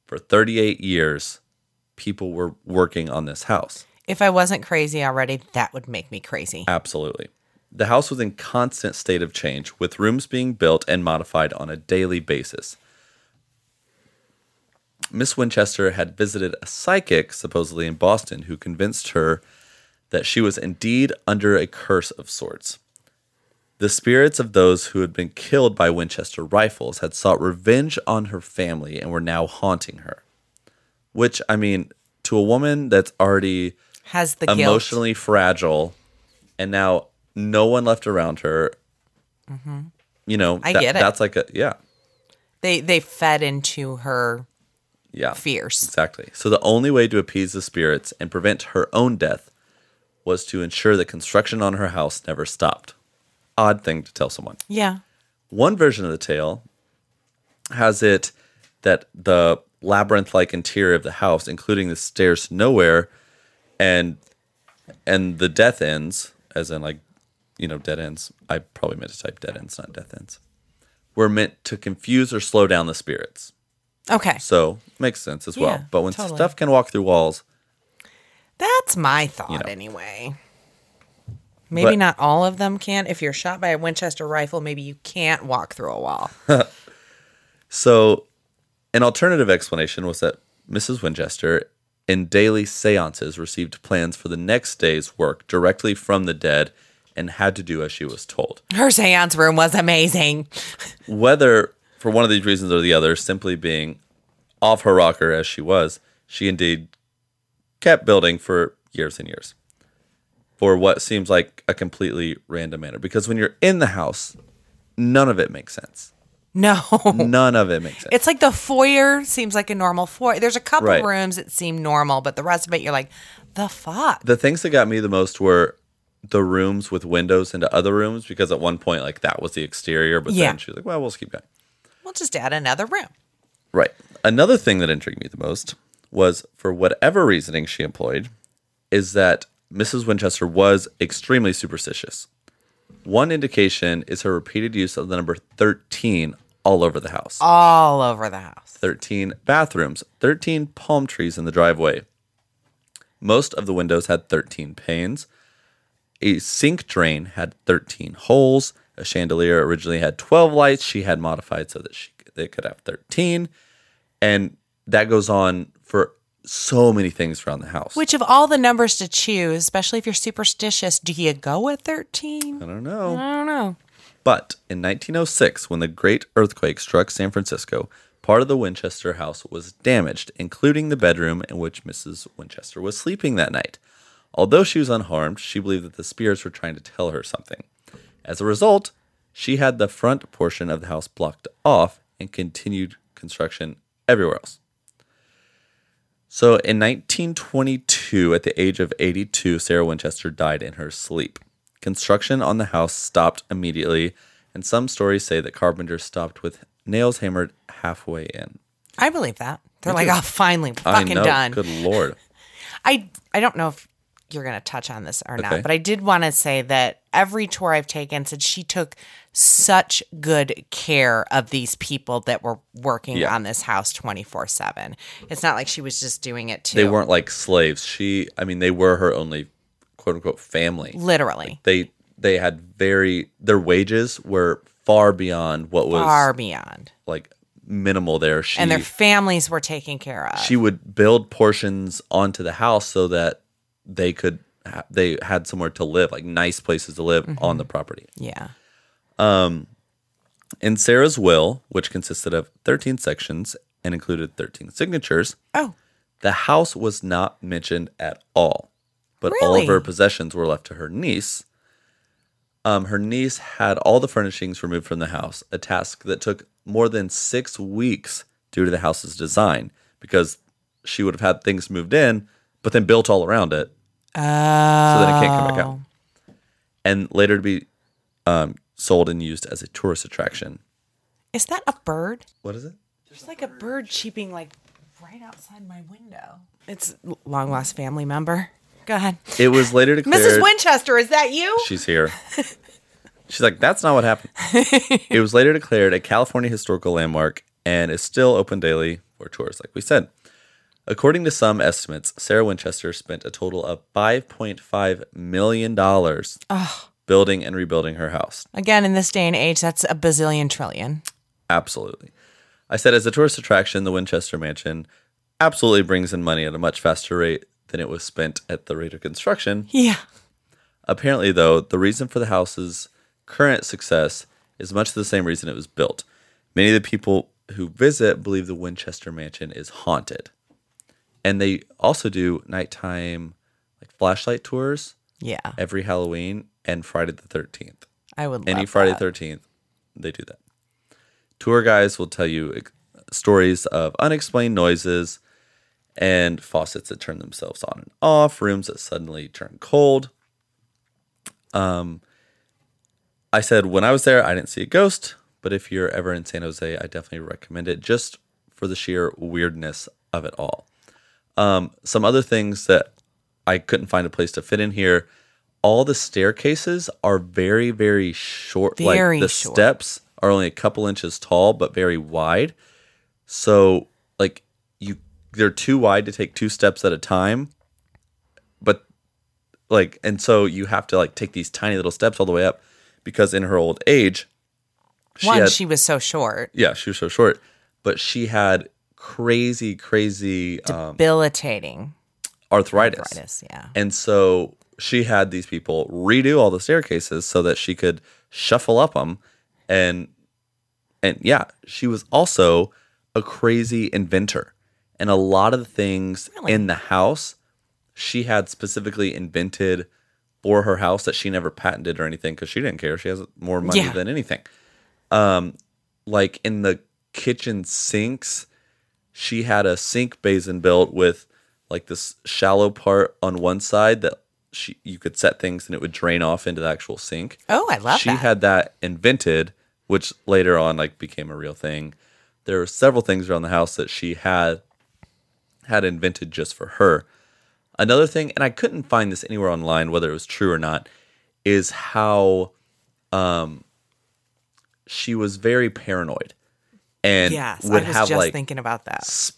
[SPEAKER 1] for 38 years, people were working on this house.
[SPEAKER 2] If I wasn't crazy already, that would make me crazy.
[SPEAKER 1] Absolutely. The house was in constant state of change, with rooms being built and modified on a daily basis. Miss Winchester had visited a psychic, supposedly in Boston, who convinced her that she was indeed under a curse of sorts. The spirits of those who had been killed by Winchester rifles had sought revenge on her family and were now haunting her. Which, I mean, to a woman that's already
[SPEAKER 2] Has the guilt.
[SPEAKER 1] emotionally fragile, and now no one left around her. You know,
[SPEAKER 2] Mm-hmm. I
[SPEAKER 1] that-
[SPEAKER 2] get it.
[SPEAKER 1] That's like a yeah,
[SPEAKER 2] They they fed into her
[SPEAKER 1] yeah,
[SPEAKER 2] fears.
[SPEAKER 1] exactly. So the only way to appease the spirits and prevent her own death was to ensure that construction on her house never stopped. Odd thing to tell someone.
[SPEAKER 2] Yeah.
[SPEAKER 1] One version of the tale has it that the labyrinth like interior of the house, including the stairs to nowhere and and the death ends, as in like, you know, dead ends. I probably meant to type dead ends, not death ends. Were meant to confuse or slow down the spirits.
[SPEAKER 2] Okay.
[SPEAKER 1] So makes sense as well. But when
[SPEAKER 2] totally.
[SPEAKER 1] stuff can walk through walls,
[SPEAKER 2] That's my thought
[SPEAKER 1] know.
[SPEAKER 2] anyway. Maybe
[SPEAKER 1] But-
[SPEAKER 2] not all of them can. If you're shot by a Winchester rifle, maybe you can't walk through a wall.
[SPEAKER 1] So, an alternative explanation was that Mrs. Winchester, in daily seances, received plans for the next day's work directly from the dead and had to do as she was told.
[SPEAKER 2] Her seance room was amazing.
[SPEAKER 1] Whether for one of these reasons or the other, simply being off her rocker as she was, she indeed kept building for years and years for what seems like a completely random manner. Because when you're in the house, none of it makes sense.
[SPEAKER 2] No.
[SPEAKER 1] None of it makes sense.
[SPEAKER 2] It's like the foyer seems like a normal foyer. There's a couple
[SPEAKER 1] Right.
[SPEAKER 2] rooms that seem normal, but the rest of it, you're like, the fuck?
[SPEAKER 1] the things that got me the most were the rooms with windows into other rooms because at one point like that was the exterior, but
[SPEAKER 2] Yeah.
[SPEAKER 1] then she was like, well, we'll just keep going.
[SPEAKER 2] We'll just add another room.
[SPEAKER 1] Right. Another thing that intrigued me the most was for whatever reasoning she employed, is that Mrs. Winchester was extremely superstitious. One indication is her repeated use of the number 13 all over the house.
[SPEAKER 2] All over the house.
[SPEAKER 1] 13 bathrooms, 13 palm trees in the driveway. Most of the windows had 13 panes. A sink drain had 13 holes. A chandelier originally had 12 lights. She had modified so that she they could have 13. And that goes on for so many things around the house.
[SPEAKER 2] Which of all the numbers to choose, especially if you're superstitious, do you go with 13?
[SPEAKER 1] I don't know.
[SPEAKER 2] I don't know.
[SPEAKER 1] But in 1906, when the great earthquake struck San Francisco, part of the Winchester house was damaged, including the bedroom in which Mrs. Winchester was sleeping that night. Although she was unharmed, she believed that the spirits were trying to tell her something. As a result, she had the front portion of the house blocked off and continued construction everywhere else. So in 1922, at the age of 82, Sarah Winchester died in her sleep. Construction on the house stopped immediately, and some stories say that carpenters stopped with nails hammered halfway in.
[SPEAKER 2] I believe that. They're like, oh, finally,
[SPEAKER 1] I
[SPEAKER 2] fucking
[SPEAKER 1] know.
[SPEAKER 2] done.
[SPEAKER 1] Good lord.
[SPEAKER 2] I I don't know if you're going to touch on this or
[SPEAKER 1] Okay.
[SPEAKER 2] not, but I did want to say that every tour I've taken said she took such good care of these people that were working
[SPEAKER 1] Yeah.
[SPEAKER 2] on this house 24/7. It's not like she was just doing it to
[SPEAKER 1] They weren't like slaves. She, I mean, they were her only quote unquote family.
[SPEAKER 2] literally
[SPEAKER 1] They they had very their wages were far beyond what was
[SPEAKER 2] far beyond.
[SPEAKER 1] like minimal there. She
[SPEAKER 2] And their families were taken care of.
[SPEAKER 1] she would build portions onto the house so that they could ha- they had somewhere to live, like nice places to live
[SPEAKER 2] Mm-hmm.
[SPEAKER 1] on the property.
[SPEAKER 2] yeah.
[SPEAKER 1] Um, in Sarah's will, which consisted of 13 sections and included 13 signatures,
[SPEAKER 2] Oh,
[SPEAKER 1] the house was not mentioned at all. But all of her possessions were left to her niece. Um, her niece had all the furnishings removed from the house, a task that took more than six weeks due to the house's design, because she would have had things moved in, but then built all around it. So then it can't come back out. And later to be um, sold and used as a tourist attraction.
[SPEAKER 2] Is that a bird?
[SPEAKER 1] What is it?
[SPEAKER 2] There's like a bird cheeping like right outside my window. It's long lost family member. Go ahead.
[SPEAKER 1] It was later declared.
[SPEAKER 2] Mrs. Winchester, is that you?
[SPEAKER 1] She's here. She's like, that's not what happened. it was later declared a California historical landmark and is still open daily for tours, like we said. According to some estimates, Sarah Winchester spent a total of $5.5 million building and rebuilding her house.
[SPEAKER 2] Again, in this day and age, that's a bazillion trillion.
[SPEAKER 1] Absolutely. I said, as a tourist attraction, the Winchester Mansion absolutely brings in money at a much faster rate than it was spent at the rate of construction.
[SPEAKER 2] Yeah.
[SPEAKER 1] Apparently, though, the reason for the house's current success is much the same reason it was built. Many of the people who visit believe the Winchester Mansion is haunted. And they also do nighttime like flashlight tours
[SPEAKER 2] Yeah.
[SPEAKER 1] every Halloween and Friday the 13th.
[SPEAKER 2] I would love
[SPEAKER 1] Any Friday
[SPEAKER 2] that.
[SPEAKER 1] 13th, they do that. Tour guides will tell you stories of unexplained noises and faucets that turn themselves on and off, rooms that suddenly turn cold. Um, I said when I was there, I didn't see a ghost, but if you're ever in San Jose, I definitely recommend it just for the sheer weirdness of it all. Um, some other things that I couldn't find a place to fit in here. All the staircases are very, very short.
[SPEAKER 2] Very
[SPEAKER 1] like the
[SPEAKER 2] short.
[SPEAKER 1] steps are only a couple inches tall, but very wide. So, like you, they're too wide to take two steps at a time. But like, and so you have to like take these tiny little steps all the way up because in her old age, she
[SPEAKER 2] One,
[SPEAKER 1] had,
[SPEAKER 2] she was so short.
[SPEAKER 1] yeah, she was so short, but she had crazy, crazy um,
[SPEAKER 2] Debilitating
[SPEAKER 1] arthritis.
[SPEAKER 2] arthritis. Yeah.
[SPEAKER 1] And so she had these people redo all the staircases so that she could shuffle up them and and yeah, she was also a crazy inventor. And a lot of the things
[SPEAKER 2] Really?
[SPEAKER 1] in the house she had specifically invented for her house that she never patented or anything because she didn't care. She has more money
[SPEAKER 2] Yeah.
[SPEAKER 1] than anything. Um, like in the kitchen sinks, she had a sink basin built with like this shallow part on one side that she you could set things and it would drain off into the actual sink.
[SPEAKER 2] Oh, I love
[SPEAKER 1] she
[SPEAKER 2] that.
[SPEAKER 1] She had that invented, which later on like became a real thing. There were several things around the house that she had had invented just for her. Another thing, and I couldn't find this anywhere online, whether it was true or not, is how um she was very paranoid and
[SPEAKER 2] yes,
[SPEAKER 1] would
[SPEAKER 2] I was
[SPEAKER 1] have
[SPEAKER 2] just
[SPEAKER 1] like
[SPEAKER 2] thinking about that.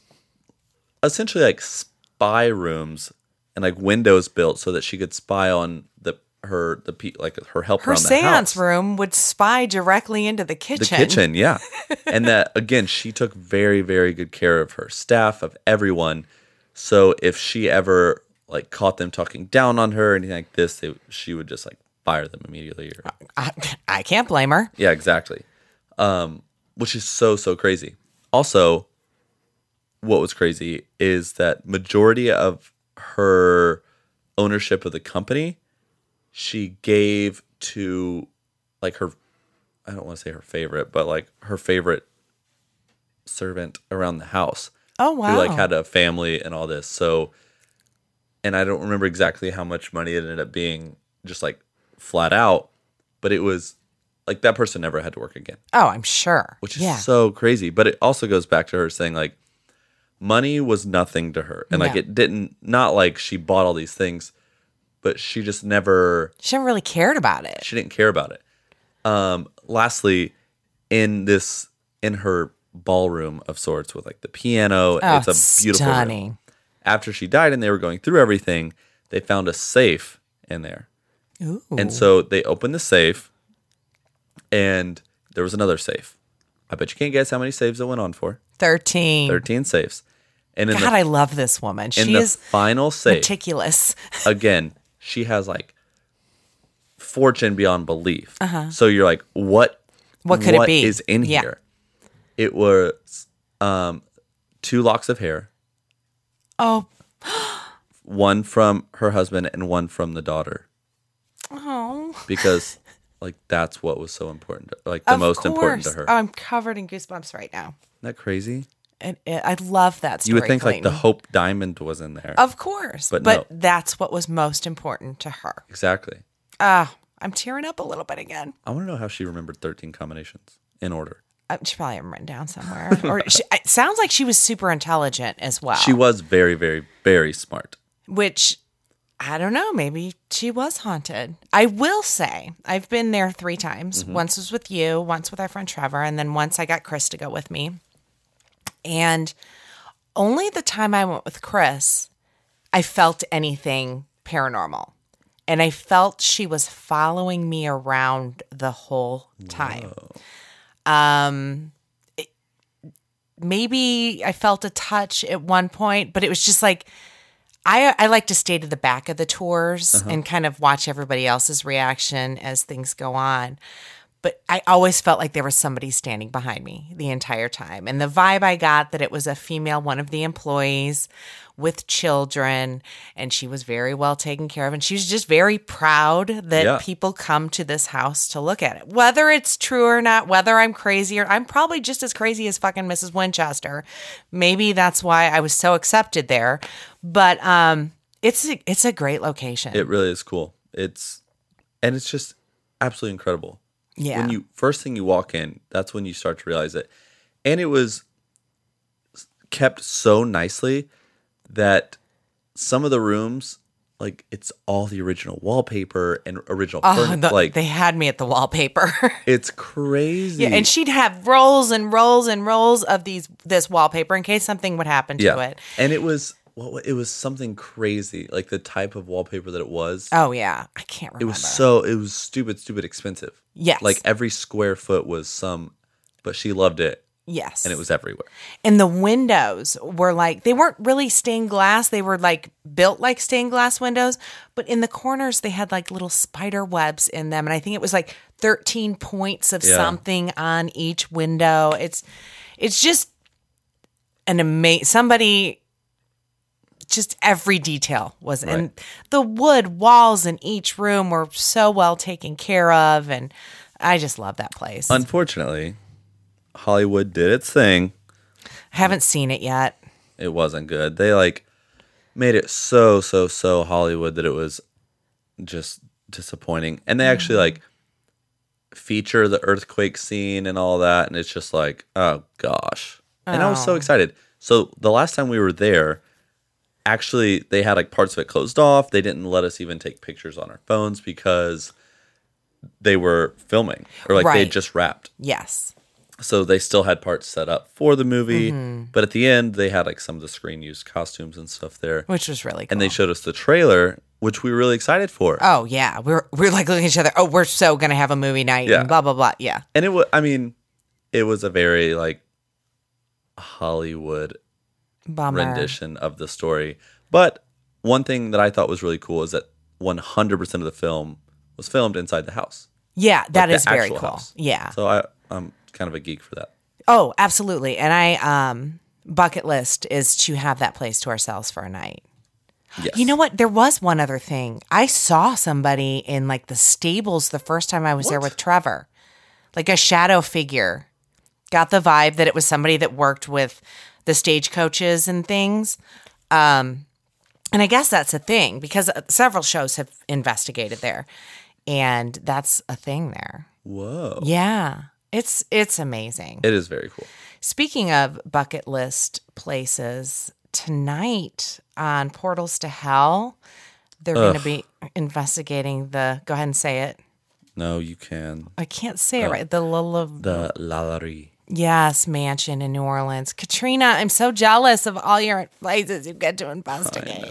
[SPEAKER 1] essentially like spy rooms and like windows built so that she could spy on the her the pe- like her help
[SPEAKER 2] Her seance room would spy directly into the kitchen.
[SPEAKER 1] the kitchen yeah and that again she took very very good care of her staff of everyone so if she ever like caught them talking down on her or anything like this they, she would just like fire them immediately or,
[SPEAKER 2] I, I can't blame her.
[SPEAKER 1] yeah exactly um which is so so crazy also what was crazy is that majority of her ownership of the company she gave to like her I don't want to say her favorite, but like her favorite servant around the house
[SPEAKER 2] Oh wow!
[SPEAKER 1] who like had a family and all this. So and I don't remember exactly how much money it ended up being just like flat out, but it was like that person never had to work again,
[SPEAKER 2] oh, I'm sure.
[SPEAKER 1] which is
[SPEAKER 2] yeah.
[SPEAKER 1] so crazy. But it also goes back to her saying like money was nothing to her. And like it didn't not like she bought all these things, but she just never
[SPEAKER 2] she never really cared about it.
[SPEAKER 1] she didn't care about it. Um, lastly, in this in her ballroom of sorts with like the piano,
[SPEAKER 2] Oh,
[SPEAKER 1] it's a beautiful room.
[SPEAKER 2] stunning.
[SPEAKER 1] After she died and they were going through everything, they found a safe in there.
[SPEAKER 2] Ooh.
[SPEAKER 1] And so they opened the safe and there was another safe. I bet you can't guess how many saves it went on for.
[SPEAKER 2] Thirteen.
[SPEAKER 1] 13 safes. And in
[SPEAKER 2] God,
[SPEAKER 1] the
[SPEAKER 2] I love this woman.
[SPEAKER 1] in
[SPEAKER 2] She
[SPEAKER 1] the
[SPEAKER 2] is
[SPEAKER 1] final safe,
[SPEAKER 2] meticulous.
[SPEAKER 1] again, she has like fortune beyond belief. So you're like, what?
[SPEAKER 2] Uh-huh. What could it be?
[SPEAKER 1] is in
[SPEAKER 2] Yeah.
[SPEAKER 1] here? It was um, two locks of hair,
[SPEAKER 2] Oh,
[SPEAKER 1] one from her husband and one from the daughter,
[SPEAKER 2] oh.
[SPEAKER 1] because like that's what was so important, like the
[SPEAKER 2] Of
[SPEAKER 1] most important to her.
[SPEAKER 2] Oh, I'm covered in goosebumps right now.
[SPEAKER 1] Isn't that crazy?
[SPEAKER 2] And it, I love that story.
[SPEAKER 1] You would think like the Hope Diamond was in there.
[SPEAKER 2] Of course,
[SPEAKER 1] But
[SPEAKER 2] but,
[SPEAKER 1] no.
[SPEAKER 2] that's what was most important to her.
[SPEAKER 1] exactly.
[SPEAKER 2] Ah, I'm tearing up a little bit again.
[SPEAKER 1] I want to know how she remembered 13 combinations in order.
[SPEAKER 2] Uh, she probably have 'em written down somewhere. or she, it sounds like she was super intelligent as well.
[SPEAKER 1] She was very, very, very smart.
[SPEAKER 2] which I don't know. Maybe she was haunted. I will say I've been there three times.
[SPEAKER 1] Mm-hmm.
[SPEAKER 2] Once was with you, once with our friend Trevor, and then once I got Chris to go with me. And only the time I went with Chris, I felt anything paranormal. And I felt she was following me around the whole time. Um, it- maybe I felt a touch at one point, but it was just like I I like to stay to the back of the tours uh-huh. and kind of watch everybody else's reaction as things go on. But I always felt like there was somebody standing behind me the entire time. And the vibe I got that it was a female, one of the employees with children, and she was very well taken care of. And she was just very proud that
[SPEAKER 1] Yeah.
[SPEAKER 2] people come to this house to look at it. Whether it's true or not, whether I'm crazy or I'm probably just as crazy as fucking Mrs. Winchester. Maybe that's why I was so accepted there. But um it's a, it's a great location.
[SPEAKER 1] It really is cool. It's and it's just absolutely incredible.
[SPEAKER 2] yeah.
[SPEAKER 1] When you first thing you walk in, that's when you start to realize it. And it was kept so nicely that some of the rooms like it's all the original wallpaper and original
[SPEAKER 2] Oh,
[SPEAKER 1] furniture.
[SPEAKER 2] the-
[SPEAKER 1] like
[SPEAKER 2] they had me at the wallpaper.
[SPEAKER 1] it's crazy.
[SPEAKER 2] yeah, and she'd have rolls and rolls and rolls of these this wallpaper in case something would happen to
[SPEAKER 1] yeah.
[SPEAKER 2] it.
[SPEAKER 1] And it was well, it was something crazy, like the type of wallpaper that it was.
[SPEAKER 2] Oh yeah, I can't remember.
[SPEAKER 1] it was so it was stupid, stupid expensive.
[SPEAKER 2] Yes.
[SPEAKER 1] Like every square foot was some, but she loved it,
[SPEAKER 2] yes,
[SPEAKER 1] and it was everywhere.
[SPEAKER 2] And the windows were like they weren't really stained glass; they were like built like stained glass windows. But in the corners, they had like little spider webs in them, and I think it was like thirteen points of
[SPEAKER 1] Yeah.
[SPEAKER 2] something on each window. It's it's just an amazing somebody. Just every detail was, and the wood walls in each room were so well taken care of, and I just love that place.
[SPEAKER 1] Unfortunately, Hollywood did its thing.
[SPEAKER 2] I haven't seen it yet.
[SPEAKER 1] It wasn't good. They like made it so so so Hollywood that it was just disappointing. And they actually mm-hmm. like feature the earthquake scene and all that, and it's just like, oh gosh. And I was so
[SPEAKER 2] Oh.
[SPEAKER 1] excited. So the last time we were there, actually they had like parts of it closed off. They didn't let us even take pictures on our phones because they were filming or like they
[SPEAKER 2] Right.
[SPEAKER 1] just wrapped.
[SPEAKER 2] Yes.
[SPEAKER 1] So they still had parts set up for the movie,
[SPEAKER 2] Mm-hmm.
[SPEAKER 1] but at the end they had like some of the screen used costumes and stuff there.
[SPEAKER 2] Which was really cool.
[SPEAKER 1] And they showed us the trailer, which we were really excited for.
[SPEAKER 2] Oh yeah, we're we're like looking at each other. Oh, we're so gonna have a movie night.
[SPEAKER 1] Yeah.
[SPEAKER 2] And blah blah blah. Yeah.
[SPEAKER 1] and it was i mean it was a very like hollywood
[SPEAKER 2] Bummer.
[SPEAKER 1] rendition of the story but one thing that i thought was really cool is that 100% of the film was filmed inside the house
[SPEAKER 2] Yeah, that
[SPEAKER 1] the
[SPEAKER 2] is very cool.
[SPEAKER 1] house.
[SPEAKER 2] Yeah.
[SPEAKER 1] so i i'm kind of a geek for that
[SPEAKER 2] Oh, absolutely. And I um bucket list is to have that place to ourselves for a night.
[SPEAKER 1] yes
[SPEAKER 2] You know what? There was one other thing. I saw somebody in like the stables the first time I was there with Trevor. Like a shadow figure. Got the vibe that it was somebody that worked with the stagecoaches and things. Um and I guess that's a thing because uh, several shows have investigated there. And that's a thing there.
[SPEAKER 1] whoa
[SPEAKER 2] Yeah. It's it's amazing.
[SPEAKER 1] it is very cool
[SPEAKER 2] Speaking of bucket list places, tonight on Portals to Hell, they're going to be investigating the. Go ahead and say it.
[SPEAKER 1] no you can
[SPEAKER 2] I can't say it right. The Lula.
[SPEAKER 1] the LaLaurie
[SPEAKER 2] Yes, mansion in New Orleans. Katrina, I'm so jealous of all your places you get to investigate.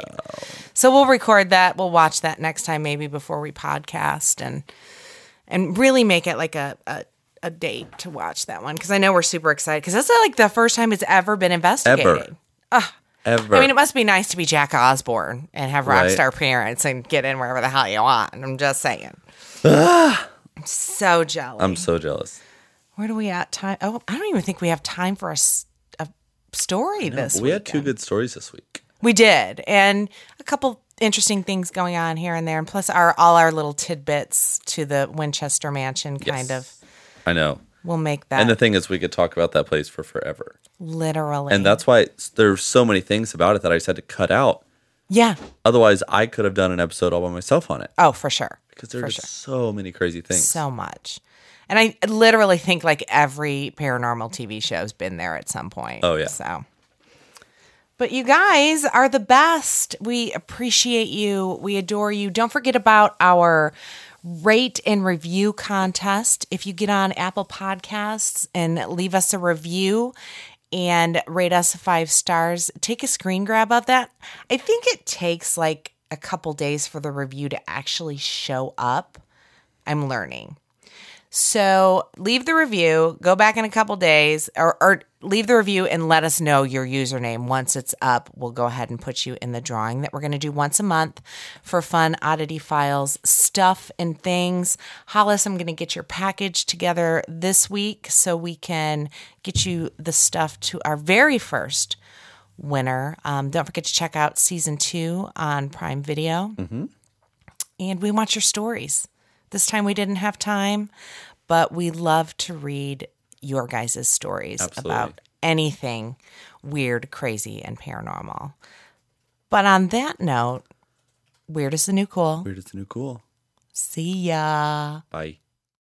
[SPEAKER 2] So we'll record that. We'll watch that next time, maybe before we podcast, and and really make it like a a, a date to watch that one because I know we're super excited because that's like the first time it's ever been investigated.
[SPEAKER 1] ever
[SPEAKER 2] I mean, it must be nice to be Jack Osbourne and have rock
[SPEAKER 1] Right.
[SPEAKER 2] star parents and get in wherever the hell you want. I'm just saying. I'm so jealous.
[SPEAKER 1] i'm so jealous
[SPEAKER 2] Where do we at time? Oh, I don't even think we have time for a story this week.
[SPEAKER 1] we had two good stories this week
[SPEAKER 2] We did, and a couple interesting things going on here and there, and plus our all our little tidbits to the Winchester Mansion. Kind of,
[SPEAKER 1] Yes. I know
[SPEAKER 2] we'll make that
[SPEAKER 1] and the thing is we could talk about that place for forever
[SPEAKER 2] literally.
[SPEAKER 1] and that's why there's so many things about it that i just had to cut out
[SPEAKER 2] yeah.
[SPEAKER 1] Otherwise, I could have done an episode all by myself on it
[SPEAKER 2] Oh, for sure.
[SPEAKER 1] because there
[SPEAKER 2] For
[SPEAKER 1] are just so many crazy things.
[SPEAKER 2] So much. And I literally think like every paranormal TV show's been there at some point.
[SPEAKER 1] Oh, yeah.
[SPEAKER 2] So. But you guys are the best. We appreciate you. We adore you. Don't forget about our rate and review contest. If you get on Apple Podcasts and leave us a review and rate us five stars, take a screen grab of that. I think it takes like a couple days for the review to actually show up. I'm learning. So leave the review, go back in a couple days, or, or leave the review and let us know your username. Once it's up, we'll go ahead and put you in the drawing that we're going to do once a month for fun oddity files, stuff, and things. Hollis, I'm going to get your package together this week so we can get you the stuff to our very first winner. Um, don't forget to check out season two on Prime Video and we want your stories. This time we didn't have time, but we love to read your guys' stories
[SPEAKER 1] Absolutely.
[SPEAKER 2] about anything weird, crazy, and paranormal. But on that note, weird is the new cool.
[SPEAKER 1] Weird is the new cool.
[SPEAKER 2] See ya.
[SPEAKER 1] Bye.